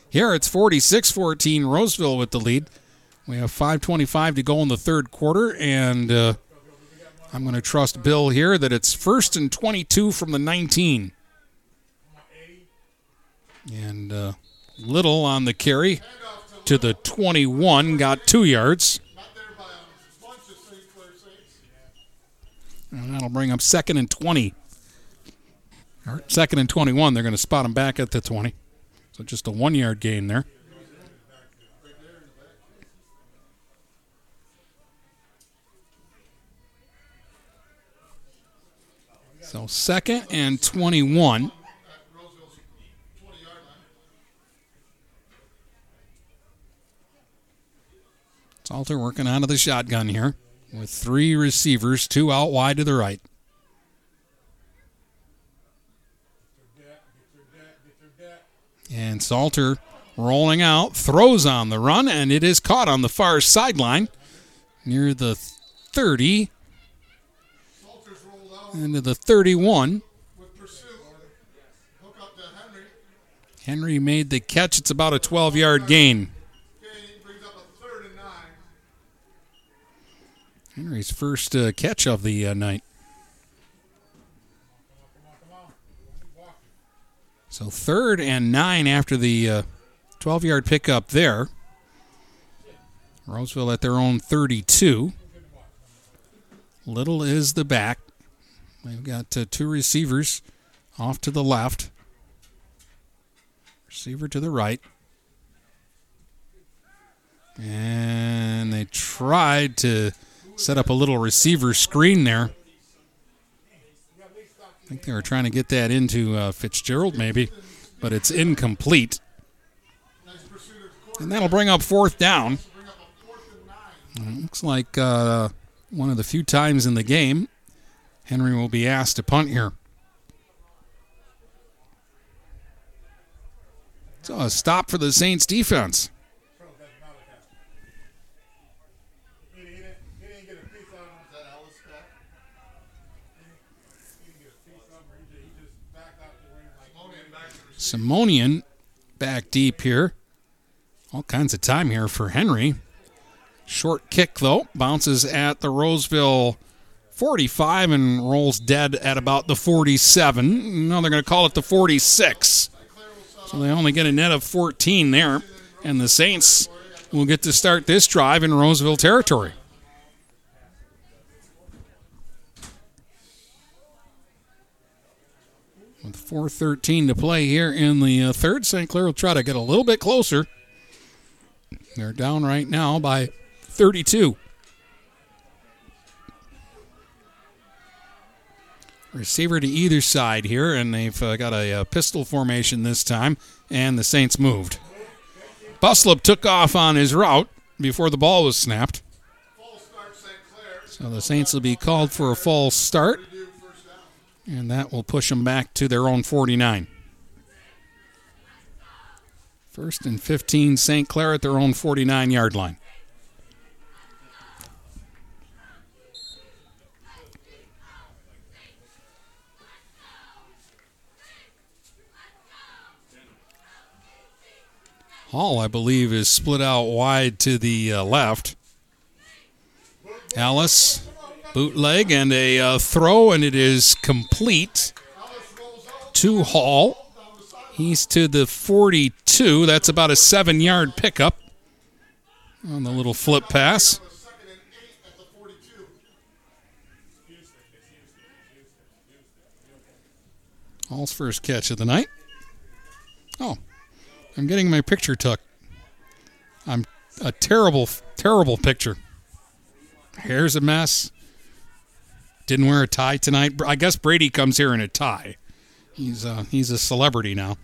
Here it's 46 14, Roseville with the lead. We have 5.25 to go in the third quarter, and uh, I'm going to trust Bill here that it's first and 22 from the 19. And uh, Little on the carry to the 21, got two yards. And that'll bring up second and 20. Or second and 21, they're going to spot him back at the 20. So just a one yard gain there. So second and 21. Salter working out of the shotgun here with three receivers, two out wide to the right. And Salter rolling out, throws on the run, and it is caught on the far sideline near the 30 into the 31. Henry made the catch. It's about a 12 yard gain. Henry's first uh, catch of the uh, night. So third and nine after the 12 yard pickup there. Roseville at their own 32. Little is the back. They've got uh, two receivers off to the left, receiver to the right. And they tried to set up a little receiver screen there. I think they were trying to get that into uh, Fitzgerald, maybe, but it's incomplete. And that'll bring up fourth down. Looks like uh, one of the few times in the game Henry will be asked to punt here. So a stop for the Saints defense. Simonian back deep here. All kinds of time here for Henry. Short kick, though, bounces at the Roseville 45 and rolls dead at about the 47. Now they're going to call it the 46. So they only get a net of 14 there. And the Saints will get to start this drive in Roseville territory. With 4.13 to play here in the uh, third, St. Clair will try to get a little bit closer. They're down right now by 32. Receiver to either side here, and they've uh, got a, a, pistol formation this time, and the Saints moved. Buslip took off on his route before the ball was snapped. So the Saints will be called for a false start, and that will push them back to their own 49. First and 15, St. Clair at their own 49 yard line. Hall, I believe, is split out wide to the uh, left. Ellis, bootleg and a uh, throw, and it is complete to Hall. He's to the 42. That's about a seven yard pickup on the little flip pass. Hall's first catch of the night. Oh, I'm getting my picture tucked. I'm a terrible, terrible picture. Hair's a mess. Didn't wear a tie tonight. I guess Brady comes here in a tie. He's uh, he's a celebrity now.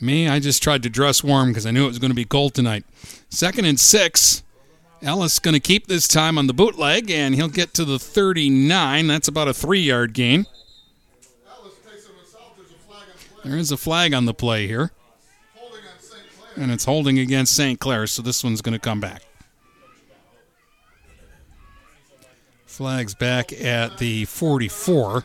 Me, I just tried to dress warm because I knew it was going to be cold tonight. Second and six. Ellis going to keep this time on the bootleg, and he'll get to the 39. That's about a three yard gain. There is a flag on the play here. And it's holding against St. Clair, so this one's going to come back. Flags back at the 44.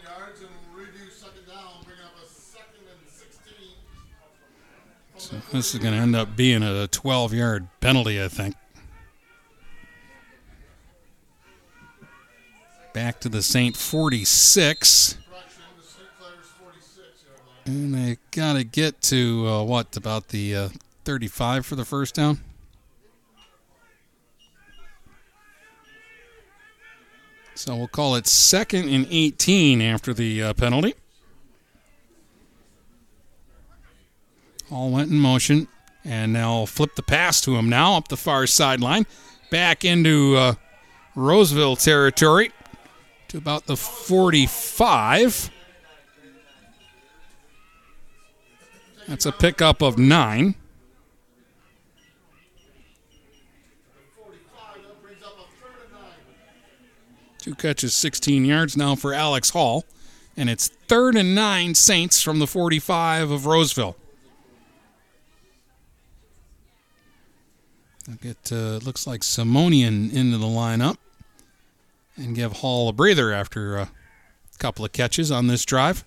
So this is going to end up being a 12 yard penalty, I think. Back to the St. 46. And they got to get to uh, what, about the uh, 35 for the first down? So we'll call it second and 18 after the uh, penalty. Hall went in motion, and now flip the pass to him now up the far sideline, back into uh, Roseville territory to about the 45. That's a pickup of nine. Two catches, 16 yards now for Alex Hall. And it's third and nine Saints from the 45 of Roseville. I'll get, uh, looks like Simonian into the lineup and give Hall a breather after a couple of catches on this drive.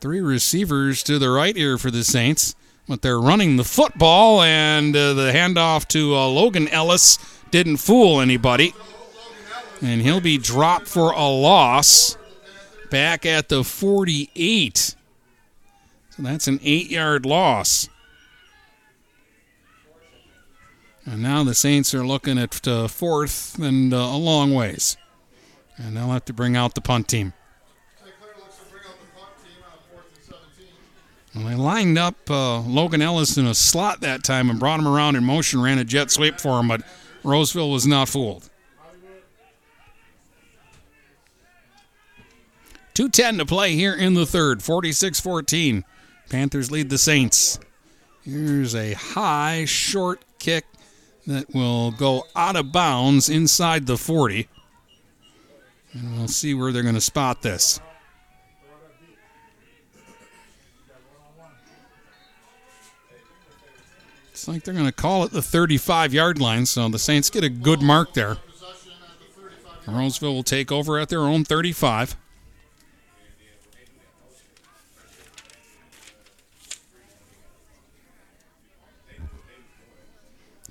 Three receivers to the right here for the Saints, but they're running the football, and uh, the handoff to uh, Logan Ellis didn't fool anybody. And he'll be dropped for a loss back at the 48. So that's an eight yard loss. And now the Saints are looking at uh, fourth and uh, a long ways. And they'll have to bring out the punt team. They lined up uh, Logan Ellis in a slot that time and brought him around in motion, ran a jet sweep for him, but Roseville was not fooled. 2.10 to play here in the third, 46 14. Panthers lead the Saints. Here's a high, short kick that will go out of bounds inside the 40. And we'll see where they're going to spot this. Like they're going to call it the 35 yard line, so the Saints get a good mark there. Roseville will take over at their own 35.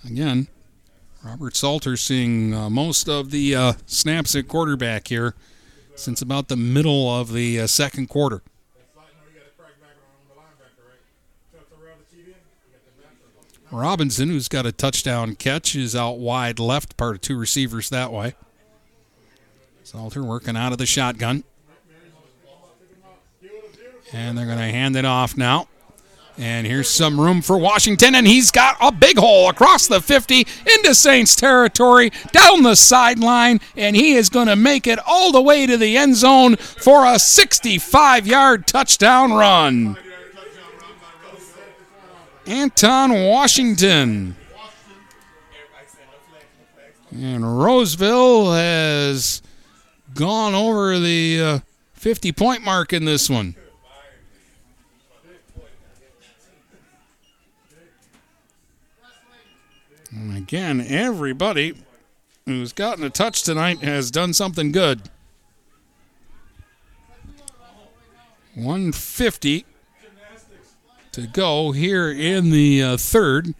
Again, Robert Salter seeing uh, most of the uh, snaps at quarterback here since about the middle of the uh, second quarter. Robinson, who's got a touchdown catch, is out wide left, part of two receivers that way. Salter working out of the shotgun. And they're going to hand it off now. And here's some room for Washington, and he's got a big hole across the 50 into Saints territory, down the sideline, and he is going to make it all the way to the end zone for a 65 yard touchdown run. Anton Washington. And Roseville has gone over the uh, 50 point mark in this one. And again, everybody who's gotten a touch tonight has done something good. 150 to go here in the uh, third.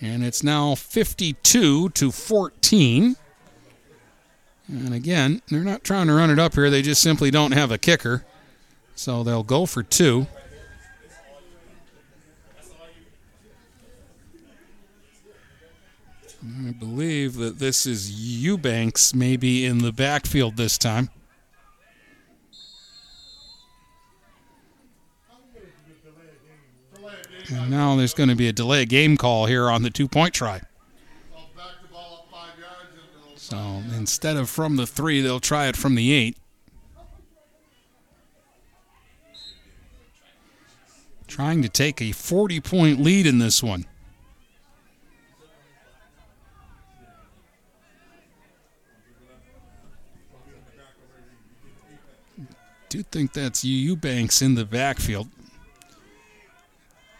And it's now 52 to 14. And again, they're not trying to run it up here. They just simply don't have a kicker. So they'll go for two. I believe that this is Eubanks maybe in the backfield this time. And now there's going to be a delay game call here on the two point try. So instead of from the three, they'll try it from the eight. Trying to take a 40 point lead in this one. do think that's Eubanks in the backfield.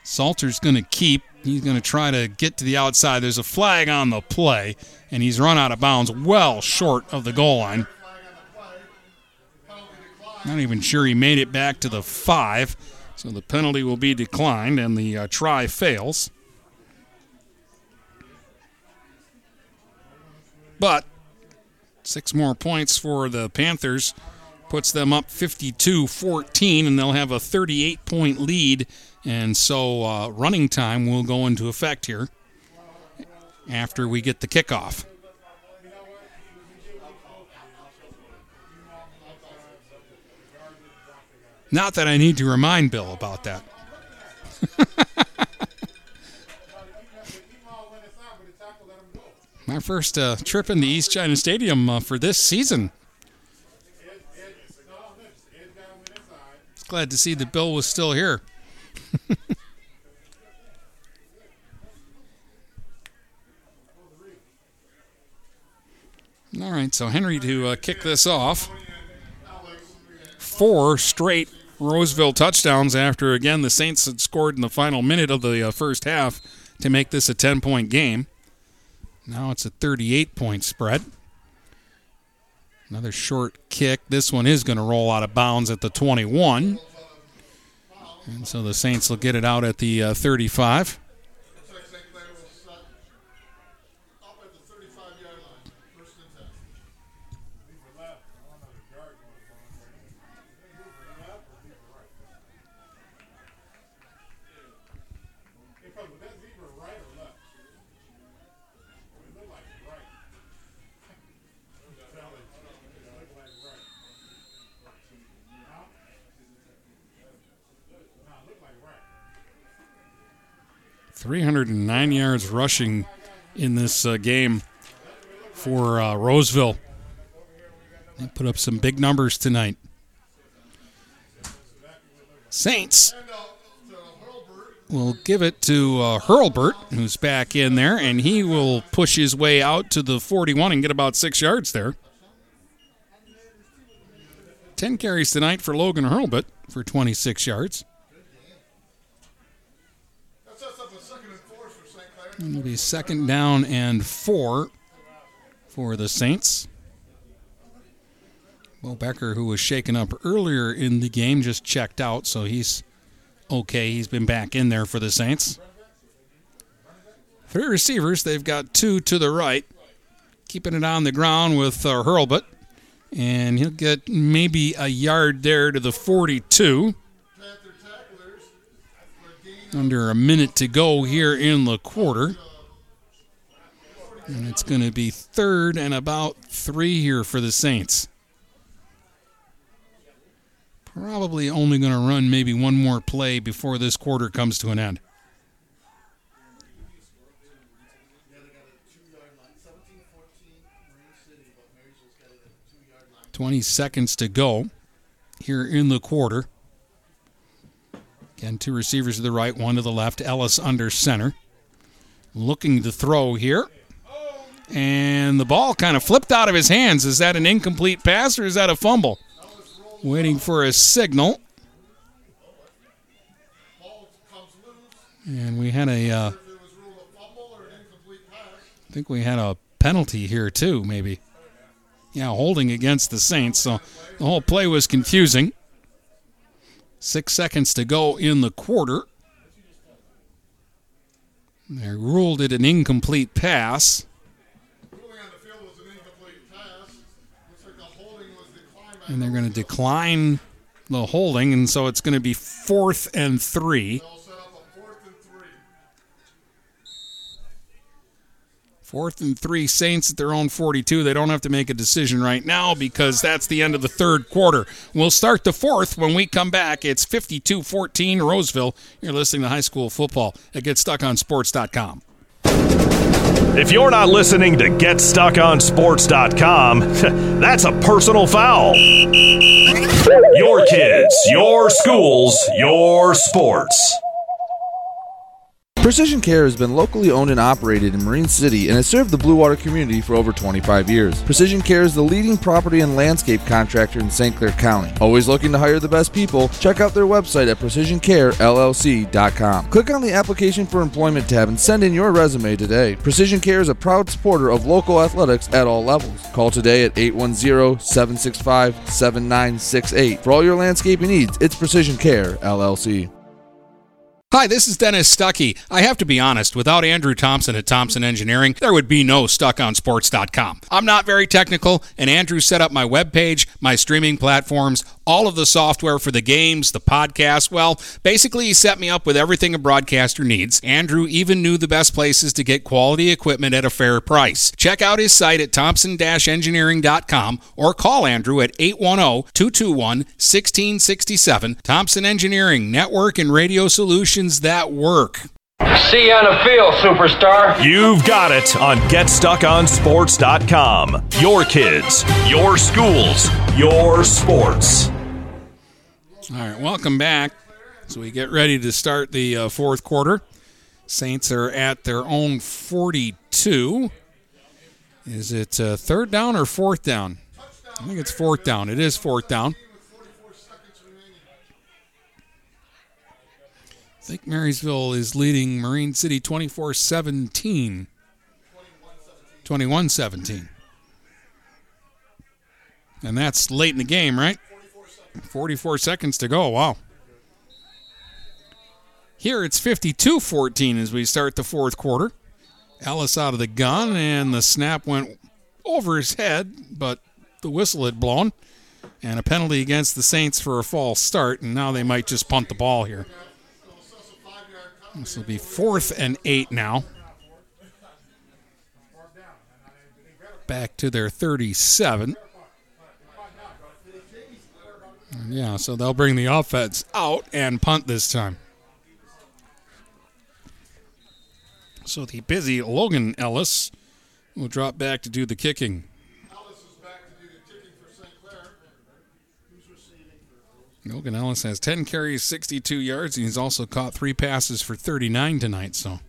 Salter's going to keep. He's going to try to get to the outside. There's a flag on the play, and he's run out of bounds well short of the goal line. Not even sure he made it back to the five, so the penalty will be declined, and the uh, try fails. But six more points for the Panthers puts them up 52 14, and they'll have a 38 point lead. And so uh, running time will go into effect here after we get the kickoff. Not that I need to remind Bill about that. My first uh, trip into East China Stadium uh, for this season. Glad to see that Bill was still here. All right, so Henry to uh, kick this off. Four straight Roseville touchdowns after, again, the Saints had scored in the final minute of the uh, first half to make this a 10 point game. Now it's a 38 point spread. Another short kick. This one is going to roll out of bounds at the 21. And so the Saints will get it out at the uh, 35. Three hundred and nine yards rushing in this uh, game for uh, Roseville. They put up some big numbers tonight. Saints will give it to uh, Hurlbert, who's back in there, and he will push his way out to the 41 and get about six yards there. 10 carries tonight for Logan Hurlbert for 26 yards. It'll be second down and four for the Saints. Will Becker, who was shaken up earlier in the game, just checked out, so he's okay. He's been back in there for the Saints. Three receivers. They've got two to the right, keeping it on the ground with uh, Hurlbert. And he'll get maybe a yard there to the 42. Under a minute to go here in the quarter. And it's going to be third and about three here for the Saints. Probably only going to run maybe one more play before this quarter comes to an end. 20 seconds to go here in the quarter. Again, two receivers to the right, one to the left. Ellis under center. Looking to throw here. And the ball kind of flipped out of his hands. Is that an incomplete pass or is that a fumble? Waiting for a signal. And we had a, uh, I think we had a penalty here too, maybe. Yeah, holding against the Saints. So the whole play was confusing. Six seconds to go in the quarter. They ruled it an incomplete pass. And they're going to decline the holding, and so it's going to be fourth and three. Fourth and three, Saints at their own 42. They don't have to make a decision right now because that's the end of the third quarter. We'll start the fourth when we come back. It's 52 14 Roseville. You're listening to high school football at GetStuckOnSports.com. If you're not listening to GetStuckOnSports.com, that's a personal foul. Your kids, your schools, your sports. Precision Care has been locally owned and operated in Marine City and has served the Blue Water community for over 25 years. Precision Care is the leading property and landscape contractor in St. Clair County. Always looking to hire the best people, check out their website at precisioncarellc.com. Click on the application for employment tab and send in your resume today. Precision Care is a proud supporter of local athletics at all levels. Call today at 810-765-7968. For all your landscaping needs, it's Precision Care LLC. Hi, this is Dennis Stuckey. I have to be honest, without Andrew Thompson at Thompson Engineering, there would be no StuckOnSports.com. I'm not very technical, and Andrew set up my webpage, my streaming platforms, all of the software for the games, the podcast. Well, basically, he set me up with everything a broadcaster needs. Andrew even knew the best places to get quality equipment at a fair price. Check out his site at thompson-engineering.com or call Andrew at 810-221-1667. Thompson Engineering, network and radio solutions that work. See you on the field, superstar. You've got it on GetStuckOnSports.com. Your kids, your schools, your sports. All right, welcome back. So we get ready to start the uh, fourth quarter. Saints are at their own 42. Is it uh, third down or fourth down? I think it's fourth down. It is fourth down. I think Marysville is leading Marine City 24 17. 21 17. And that's late in the game, right? 44 seconds to go. Wow. Here it's 52 14 as we start the fourth quarter. Ellis out of the gun, and the snap went over his head, but the whistle had blown. And a penalty against the Saints for a false start, and now they might just punt the ball here. This will be fourth and eight now. Back to their 37. Yeah, so they'll bring the offense out and punt this time. So the busy Logan Ellis will drop back to do the kicking. Logan Ellis has 10 carries, 62 yards, and he's also caught three passes for 39 tonight. So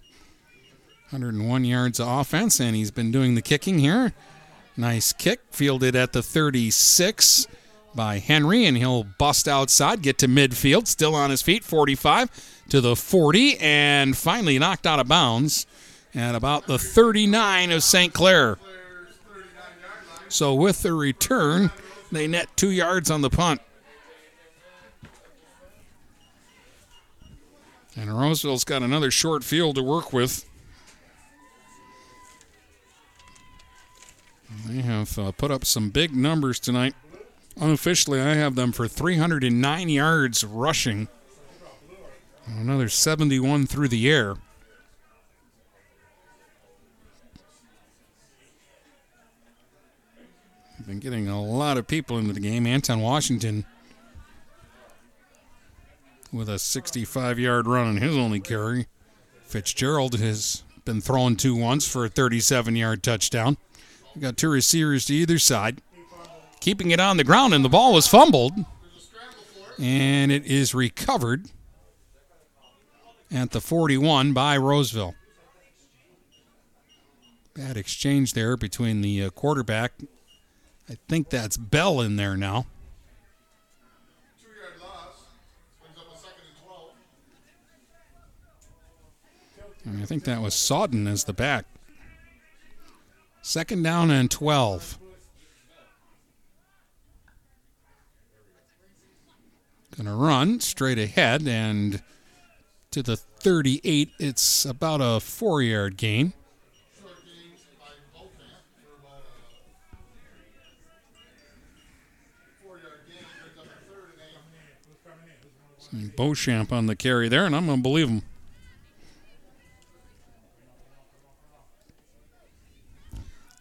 101 yards of offense, and he's been doing the kicking here. Nice kick, fielded at the 36 by Henry, and he'll bust outside, get to midfield, still on his feet, 45 to the 40, and finally knocked out of bounds at about the 39 of St. Clair. So with the return, they net two yards on the punt. And Roseville's got another short field to work with. They have uh, put up some big numbers tonight. Unofficially, I have them for 309 yards rushing, another 71 through the air. Been getting a lot of people into the game. Anton Washington with a 65 yard run on his only carry. Fitzgerald has been throwing two once for a 37 yard touchdown. We got two receivers to either side. Keeping it on the ground, and the ball was fumbled. And it is recovered at the 41 by Roseville. Bad exchange there between the uh, quarterback. I think that's Bell in there now. And I think that was Sawden as the back. Second down and 12. Going to run straight ahead and to the 38. It's about a four yard gain. Beauchamp on the carry there, and I'm going to believe him.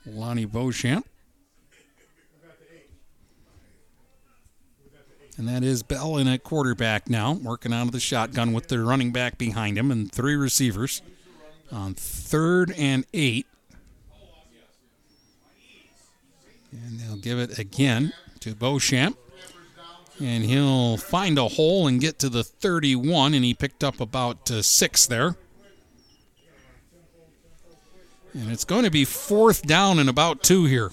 Lonnie Beauchamp. And that is Bell in at quarterback now, working out of the shotgun with the running back behind him and three receivers on third and eight. And they'll give it again to Beauchamp. And he'll find a hole and get to the 31, and he picked up about uh, six there. And it's going to be fourth down and about two here.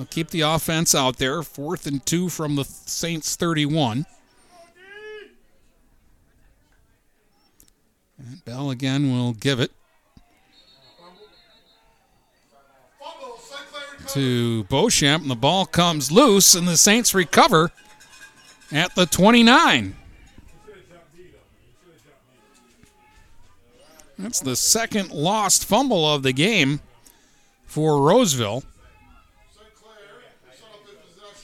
They'll keep the offense out there. Fourth and two from the Saints 31. And Bell again will give it to Beauchamp, and the ball comes loose, and the Saints recover at the 29. That's the second lost fumble of the game for Roseville.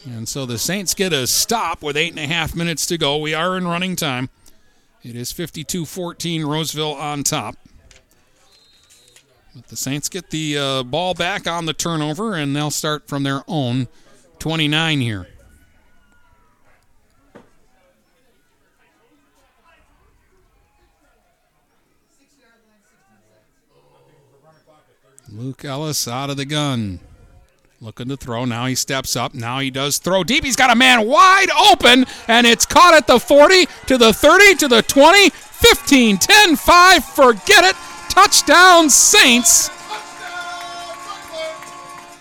And so the Saints get a stop with eight and a half minutes to go. We are in running time. It is 52 14, Roseville on top. But the Saints get the uh, ball back on the turnover, and they'll start from their own 29 here. Luke Ellis out of the gun. Looking to throw. Now he steps up. Now he does throw deep. He's got a man wide open, and it's caught at the 40, to the 30, to the 20, 15, 10, 5. Forget it. Touchdown, Saints.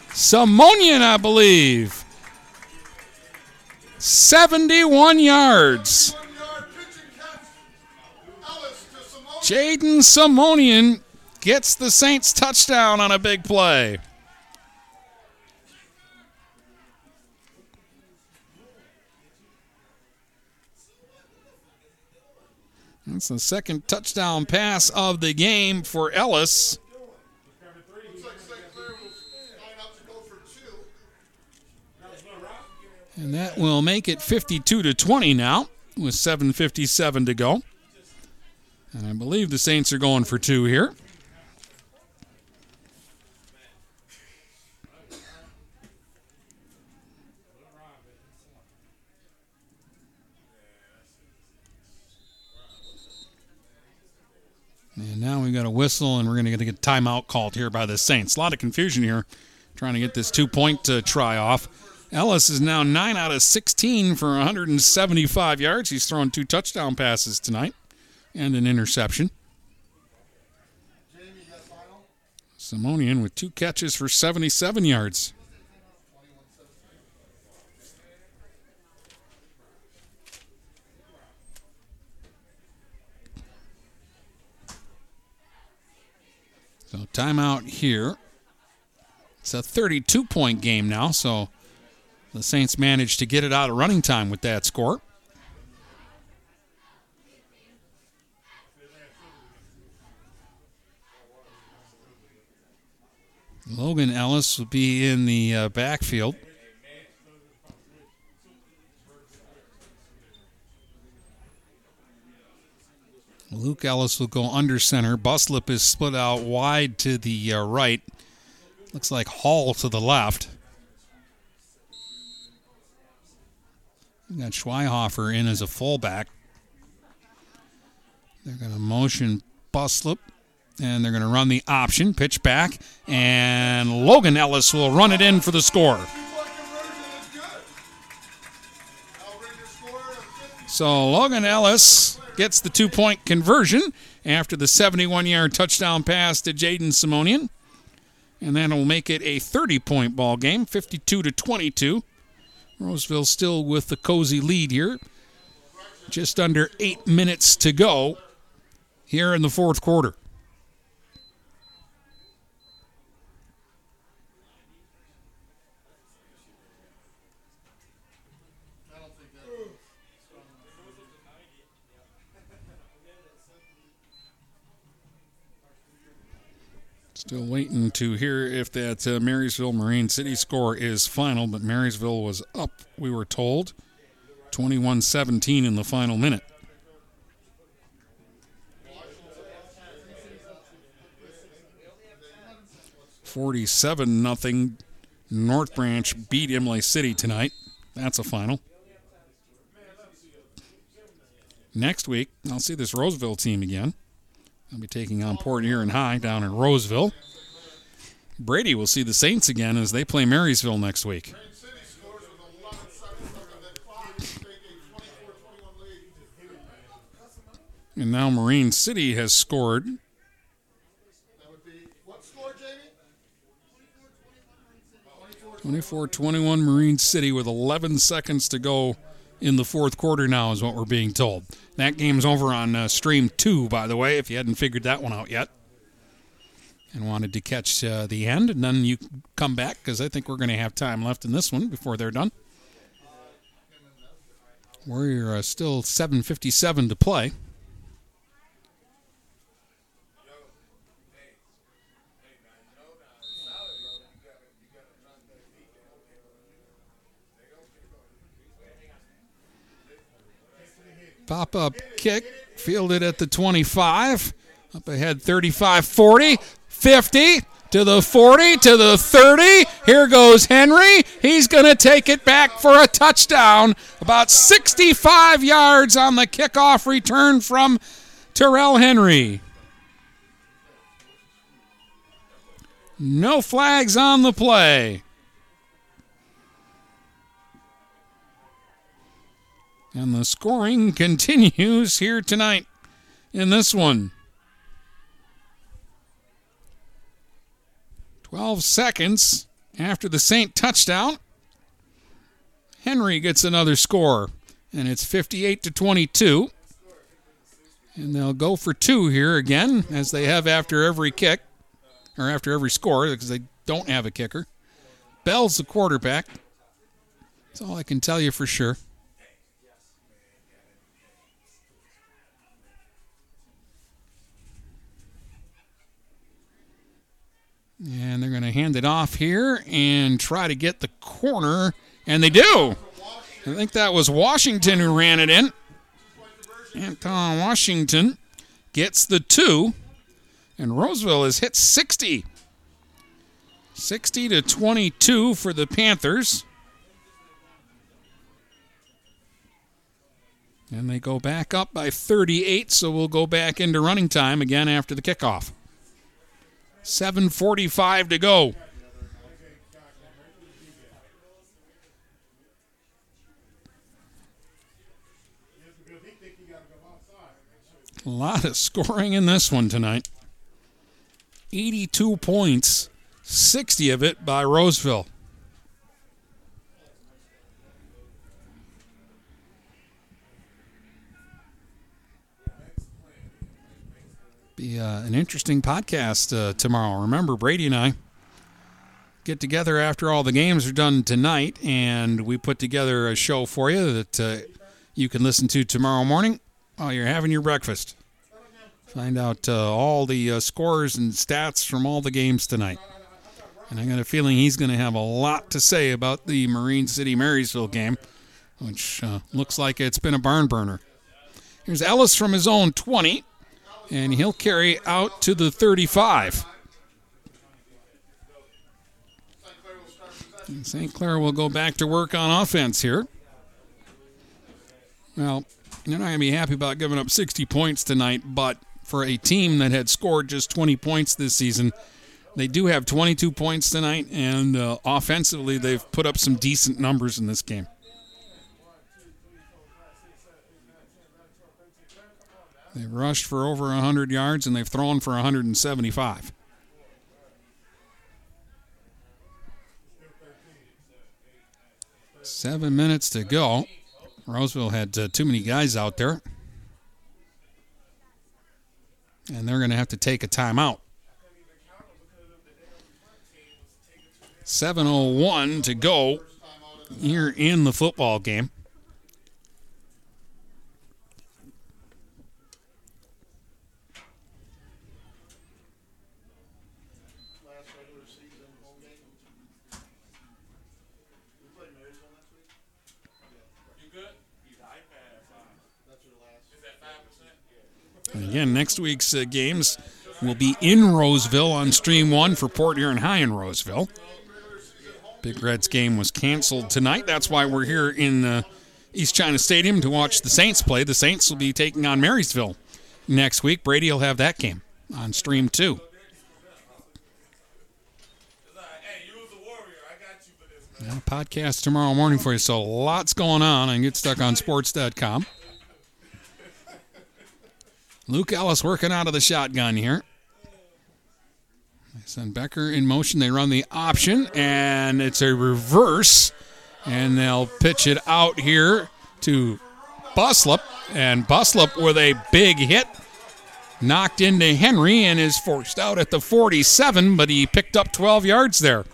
Simonian, I believe. 71 yards. Jaden Simonian gets the Saints touchdown on a big play. That's the second touchdown pass of the game for Ellis. And that will make it 52 to 20 now with 7:57 to go. And I believe the Saints are going for two here. And now we've got a whistle, and we're going to get a timeout called here by the Saints. A lot of confusion here trying to get this two point uh, try off. Ellis is now 9 out of 16 for 175 yards. He's thrown two touchdown passes tonight and an interception. Simonian with two catches for 77 yards. So timeout here. It's a 32 point game now, so the Saints managed to get it out of running time with that score. Logan Ellis will be in the uh, backfield. Luke Ellis will go under center. Buslip is split out wide to the uh, right. Looks like Hall to the left. We got Schweihofer in as a fullback. They're going to motion Buslip, and they're going to run the option, pitch back, and Logan Ellis will run it in for the score. So Logan Ellis gets the two point conversion after the 71 yard touchdown pass to Jaden Simonian. And that'll make it a 30 point ball game, 52 to 22. Roseville still with the cozy lead here. Just under eight minutes to go here in the fourth quarter. Still waiting to hear if that uh, Marysville Marine City score is final, but Marysville was up, we were told, 21 17 in the final minute. Forty-seven nothing. North Branch beat Imlay City tonight. That's a final. Next week, I'll see this Roseville team again. They'll be taking on Port Huron High down in Roseville. Brady will see the Saints again as they play Marysville next week. And now Marine City has scored. 24 21 Marine City with 11 seconds to go in the fourth quarter now, is what we're being told. That game's over on uh, stream two, by the way, if you hadn't figured that one out yet and wanted to catch uh, the end. And then you come back because I think we're going to have time left in this one before they're done. We're uh, still 7.57 to play. Pop up kick, fielded at the 25. Up ahead 35 40, 50 to the 40 to the 30. Here goes Henry. He's going to take it back for a touchdown. About 65 yards on the kickoff return from Terrell Henry. No flags on the play. And the scoring continues here tonight in this one. 12 seconds after the Saint touchdown. Henry gets another score, and it's 58 to 22. And they'll go for two here again, as they have after every kick, or after every score, because they don't have a kicker. Bell's the quarterback. That's all I can tell you for sure. And they're going to hand it off here and try to get the corner. And they do. I think that was Washington who ran it in. Anton Washington gets the two. And Roseville has hit 60. 60 to 22 for the Panthers. And they go back up by 38, so we'll go back into running time again after the kickoff. 7.45 to go. A lot of scoring in this one tonight. 82 points, 60 of it by Roseville. Be uh, an interesting podcast uh, tomorrow. Remember, Brady and I get together after all the games are done tonight, and we put together a show for you that uh, you can listen to tomorrow morning while you're having your breakfast. Find out uh, all the uh, scores and stats from all the games tonight. And I got a feeling he's going to have a lot to say about the Marine City Marysville game, which uh, looks like it's been a barn burner. Here's Ellis from his own 20, and he'll carry out to the 35. And St. Clair will go back to work on offense here. Well, you're not going to be happy about giving up 60 points tonight, but for a team that had scored just 20 points this season, they do have 22 points tonight, and uh, offensively, they've put up some decent numbers in this game. They've rushed for over 100 yards, and they've thrown for 175. Seven minutes to go. Roseville had uh, too many guys out there. And they're going to have to take a timeout. 7.01 to go here in the football game. And again, next week's uh, games will be in Roseville on Stream 1 for Port Huron High in Roseville. Big Reds game was canceled tonight. That's why we're here in uh, East China Stadium to watch the Saints play. The Saints will be taking on Marysville next week. Brady will have that game on Stream 2. Yeah, podcast tomorrow morning for you. So lots going on and get stuck on GetStuckOnSports.com. Luke Ellis working out of the shotgun here. They send Becker in motion. They run the option, and it's a reverse. And they'll pitch it out here to Buslip. And Buslip with a big hit. Knocked into Henry and is forced out at the 47, but he picked up 12 yards there.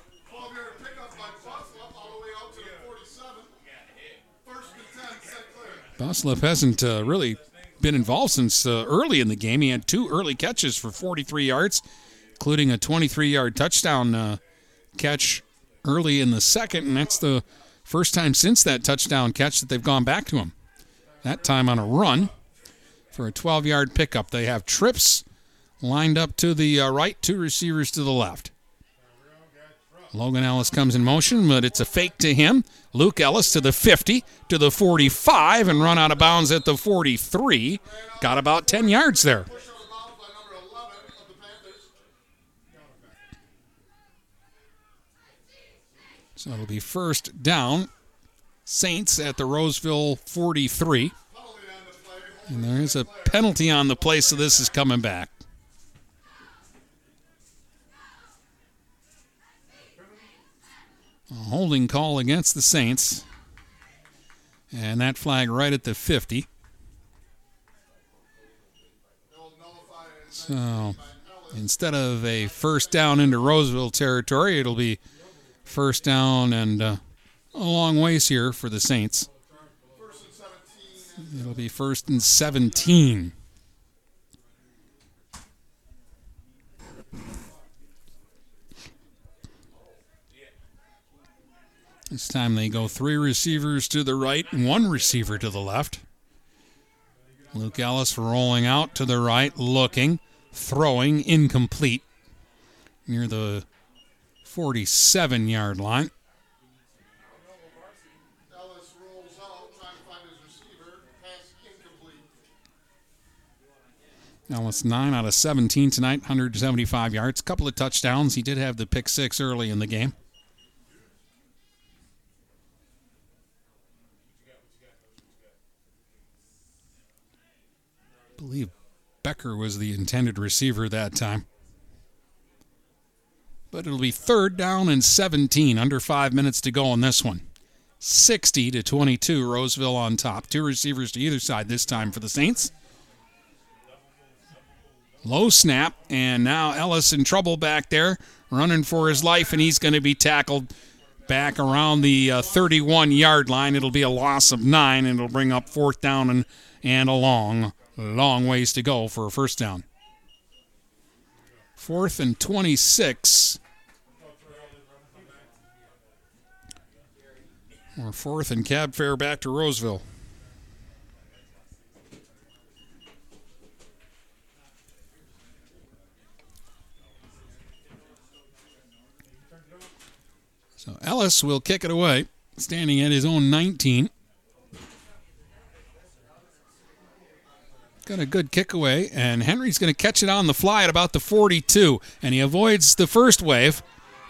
Buslip hasn't uh, really been involved since uh, early in the game. He had two early catches for 43 yards, including a 23 yard touchdown uh, catch early in the second, and that's the first time since that touchdown catch that they've gone back to him. That time on a run for a 12 yard pickup. They have trips lined up to the uh, right, two receivers to the left. Logan Ellis comes in motion, but it's a fake to him. Luke Ellis to the 50, to the 45, and run out of bounds at the 43. Got about 10 yards there. So it'll be first down. Saints at the Roseville 43. And there is a penalty on the play, so this is coming back. A holding call against the Saints. And that flag right at the 50. So instead of a first down into Roseville territory, it'll be first down and uh, a long ways here for the Saints. It'll be first and 17. This time they go three receivers to the right one receiver to the left. Luke Ellis rolling out to the right, looking, throwing, incomplete near the 47 yard line. Ellis 9 out of 17 tonight, 175 yards, couple of touchdowns. He did have the pick six early in the game. Believe Becker was the intended receiver that time. But it'll be third down and 17, under five minutes to go on this one. 60 to 22, Roseville on top. Two receivers to either side this time for the Saints. Low snap, and now Ellis in trouble back there, running for his life, and he's going to be tackled back around the 31 uh, yard line. It'll be a loss of nine, and it'll bring up fourth down and, and a long, Long ways to go for a first down. Fourth and 26. Or fourth and cab fare back to Roseville. So Ellis will kick it away, standing at his own 19. Got a good kick away, and Henry's going to catch it on the fly at about the 42, and he avoids the first wave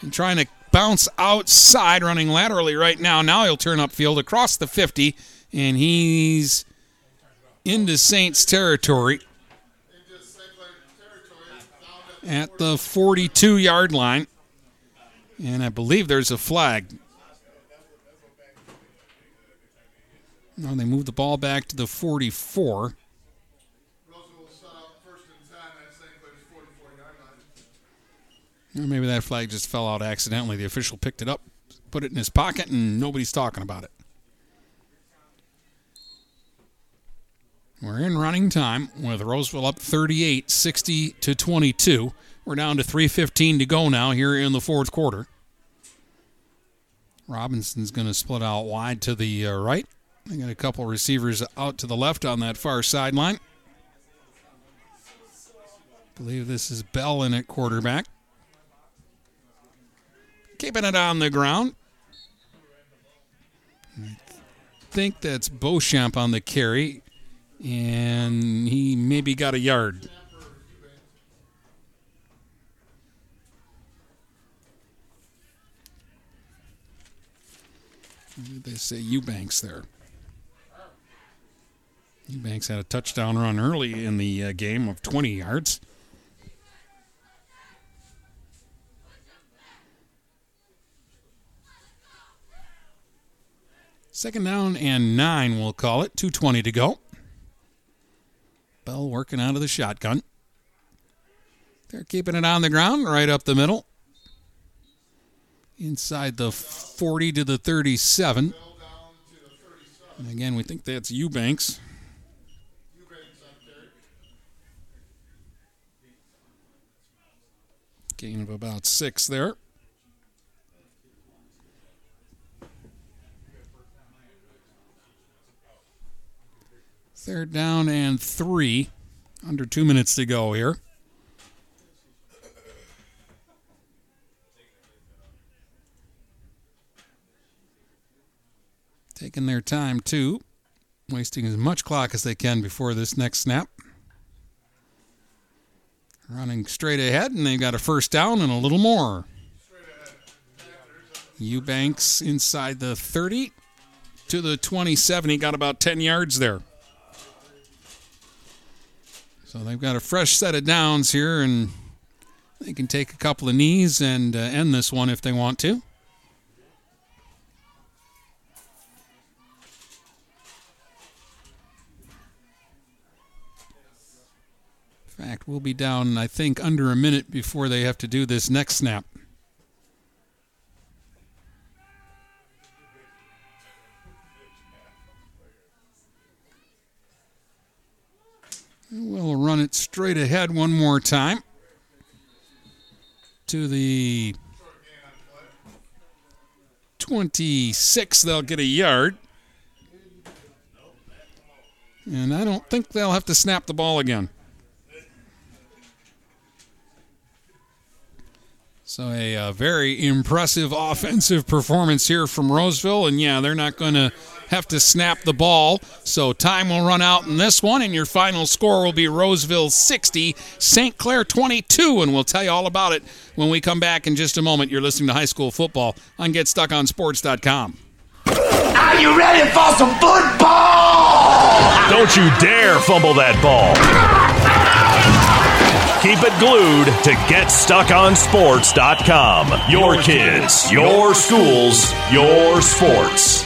and trying to bounce outside, running laterally right now. Now he'll turn upfield across the 50, and he's into Saints territory at the 42 yard line. And I believe there's a flag. Now they move the ball back to the 44. Maybe that flag just fell out accidentally. The official picked it up, put it in his pocket, and nobody's talking about it. We're in running time with Roseville up 38, 60 to 22. We're down to 3.15 to go now here in the fourth quarter. Robinson's going to split out wide to the uh, right. They got a couple receivers out to the left on that far sideline. believe this is Bell in at quarterback. Keeping it on the ground. I think that's Beauchamp on the carry, and he maybe got a yard. They say Eubanks there. Eubanks had a touchdown run early in the uh, game of 20 yards. Second down and nine, we'll call it. 2.20 to go. Bell working out of the shotgun. They're keeping it on the ground, right up the middle. Inside the 40 to the 37. And again, we think that's Eubanks. Gain of about six there. Third down and three. Under two minutes to go here. Taking their time, too. Wasting as much clock as they can before this next snap. Running straight ahead, and they've got a first down and a little more. Eubanks inside the 30 to the 27. He got about 10 yards there. So they've got a fresh set of downs here, and they can take a couple of knees and uh, end this one if they want to. In fact, we'll be down, I think, under a minute before they have to do this next snap. We'll run it straight ahead one more time to the 26. They'll get a yard. And I don't think they'll have to snap the ball again. So a, uh, very impressive offensive performance here from Roseville, and yeah, they're not going to have to snap the ball. So time will run out in this one, and your final score will be Roseville 60, St. Clair 22, and we'll tell you all about it when we come back in just a moment. You're listening to High School Football on GetStuckOnSports.com. Are you ready for some football? Don't you dare fumble that ball. Keep it glued to GetStuckOnSports.com. Your kids, your schools, your sports.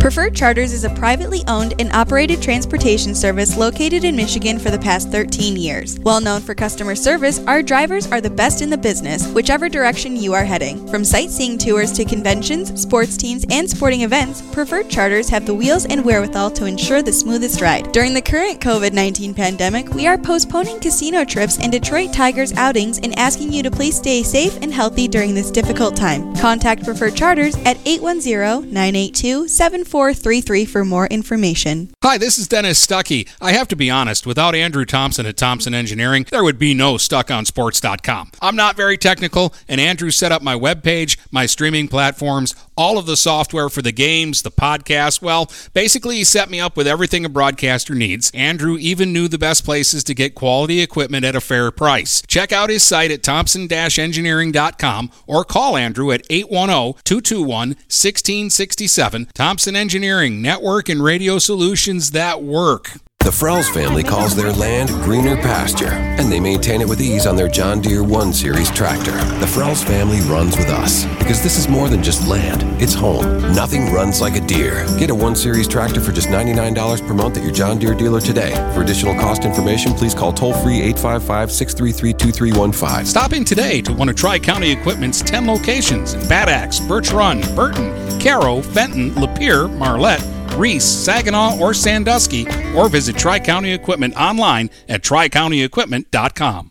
Preferred Charters is a privately owned and operated transportation service located in Michigan for the past 13 years. Well known for customer service, our drivers are the best in the business, whichever direction you are heading. From sightseeing tours to conventions, sports teams, and sporting events, Preferred Charters have the wheels and wherewithal to ensure the smoothest ride. During the current COVID 19 pandemic, we are postponing casino trips and Detroit Tigers outings and asking you to please stay safe and healthy during this difficult time. Contact Preferred Charters at 810 982 7433 for more information. Hi, this is Dennis Stuckey. I have to be honest, without Andrew Thompson at Thompson Engineering, there would be no StuckOnSports.com. I'm not very technical, and Andrew set up my webpage, my streaming platforms, all of the software for the games, the podcast. Well, basically, he set me up with everything a broadcaster needs. Andrew even knew the best places to get quality equipment at a fair price. Check out his site at thompson-engineering.com or call Andrew at 810-221-1667. Thompson Engineering, network and radio solutions that work. The Frells family calls their land greener pasture, and they maintain it with ease on their John Deere 1 Series tractor. The Frells family runs with us because this is more than just land, it's home. Nothing runs like a Deere. Get a 1 Series tractor for just $99 per month at your John Deere dealer today. For additional cost information, please call toll free 855 633 2315. Stop in today to one of Tri County Equipment's 10 locations in Bad Axe, Birch Run, Burton, Caro, Fenton, Lapeer, Marlette, Reese, Saginaw, or Sandusky, or visit Tri County Equipment online at tricountyequipment.com.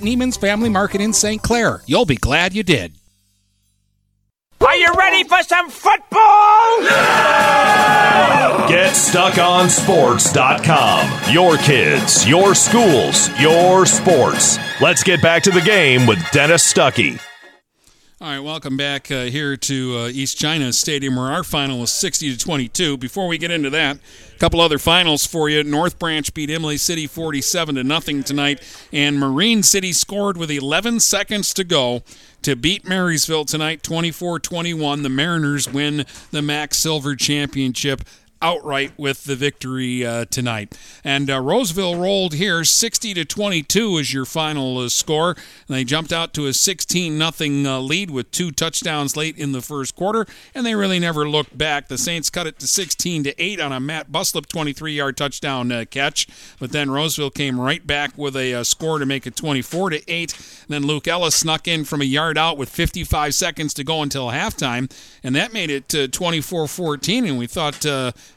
Neiman's Family Market in St. Clair. You'll be glad you did. Are you ready for some football? GetStuckOnSports.com. Your kids, your schools, your sports. Let's get back to the game with Dennis Stuckey. All right, welcome back uh, here to uh, East China Stadium, where our final was 60 to 22. Before we get into that, a couple other finals for you. North Branch beat Imlay City 47 to nothing tonight, and Marine City scored with 11 seconds to go to beat Marysville tonight 24-21. The Mariners win the MAC Silver Championship outright with the victory uh, tonight. And uh, Roseville rolled here 60 to 22 is your final uh, score. And they jumped out to a 16 nothing uh, lead with two touchdowns late in the first quarter, and they really never looked back. The Saints cut it to 16 to 8 on a Matt Buslip 23-yard touchdown uh, catch, but then Roseville came right back with a uh, score to make it 24 to 8. Then Luke Ellis snuck in from a yard out with 55 seconds to go until halftime, and that made it 24-14. And we thought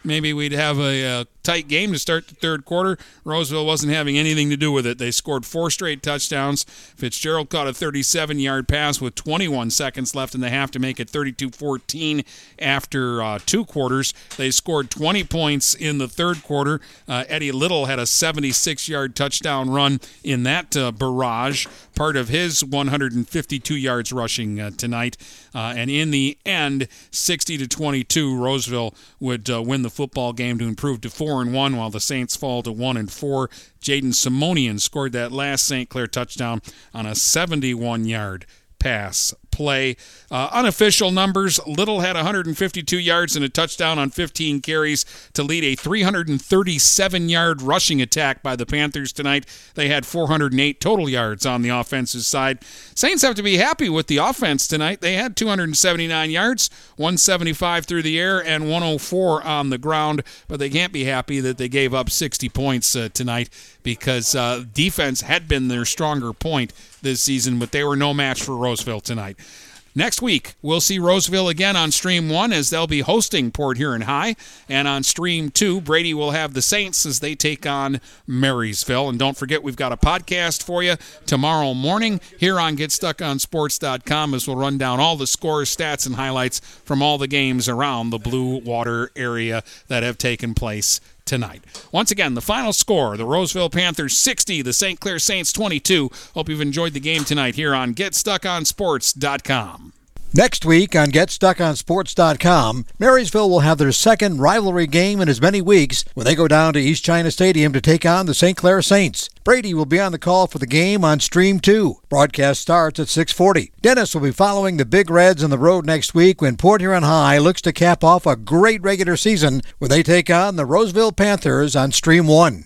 maybe we'd have a, a, tight game to start the third quarter. Roseville wasn't having anything to do with it. They scored four straight touchdowns. Fitzgerald caught a 37 yard pass with 21 seconds left in the half to make it 32 14 after uh, two quarters. They scored 20 points in the third quarter. Uh, Eddie Little had a 76 yard touchdown run in that uh, barrage, part of his 152 yards rushing uh, tonight. Uh, and in the end, 60 to 22, Roseville would uh, win the football game to improve to and one, while the Saints fall to one and four. Jaden Simonian scored that last St. Clair touchdown on a 71 yard pass play. Uh, unofficial numbers Little had 152 yards and a touchdown on 15 carries to lead a 337 yard rushing attack by the Panthers tonight. They had 408 total yards on the offensive side. Saints have to be happy with the offense tonight. They had 279 yards, 175 through the air, and 104 on the ground, but they can't be happy that they gave up 60 points uh, tonight because uh, defense had been their stronger point this season, but they were no match for Roseville tonight. Next week, we'll see Roseville again on Stream 1 as they'll be hosting Port Huron High. And on Stream 2, Brady will have the Saints as they take on Marysville. And don't forget, we've got a podcast for you tomorrow morning here on GetStuckOnSports.com as we'll run down all the scores, stats, and highlights from all the games around the Blue Water area that have taken place tonight. Once again, the final score the Roseville Panthers 60, the St. Clair Saints 22. Hope you've enjoyed the game tonight here on GetStuckOnSports.com. Next week on GetStuckOnSports.com, Marysville will have their second rivalry game in as many weeks when they go down to East China Stadium to take on the St. Clair Saints. Brady will be on the call for the game on Stream 2. Broadcast starts at 6:40. Dennis will be following the Big Reds on the road next week when Port Huron High looks to cap off a great regular season when they take on the Roseville Panthers on Stream 1.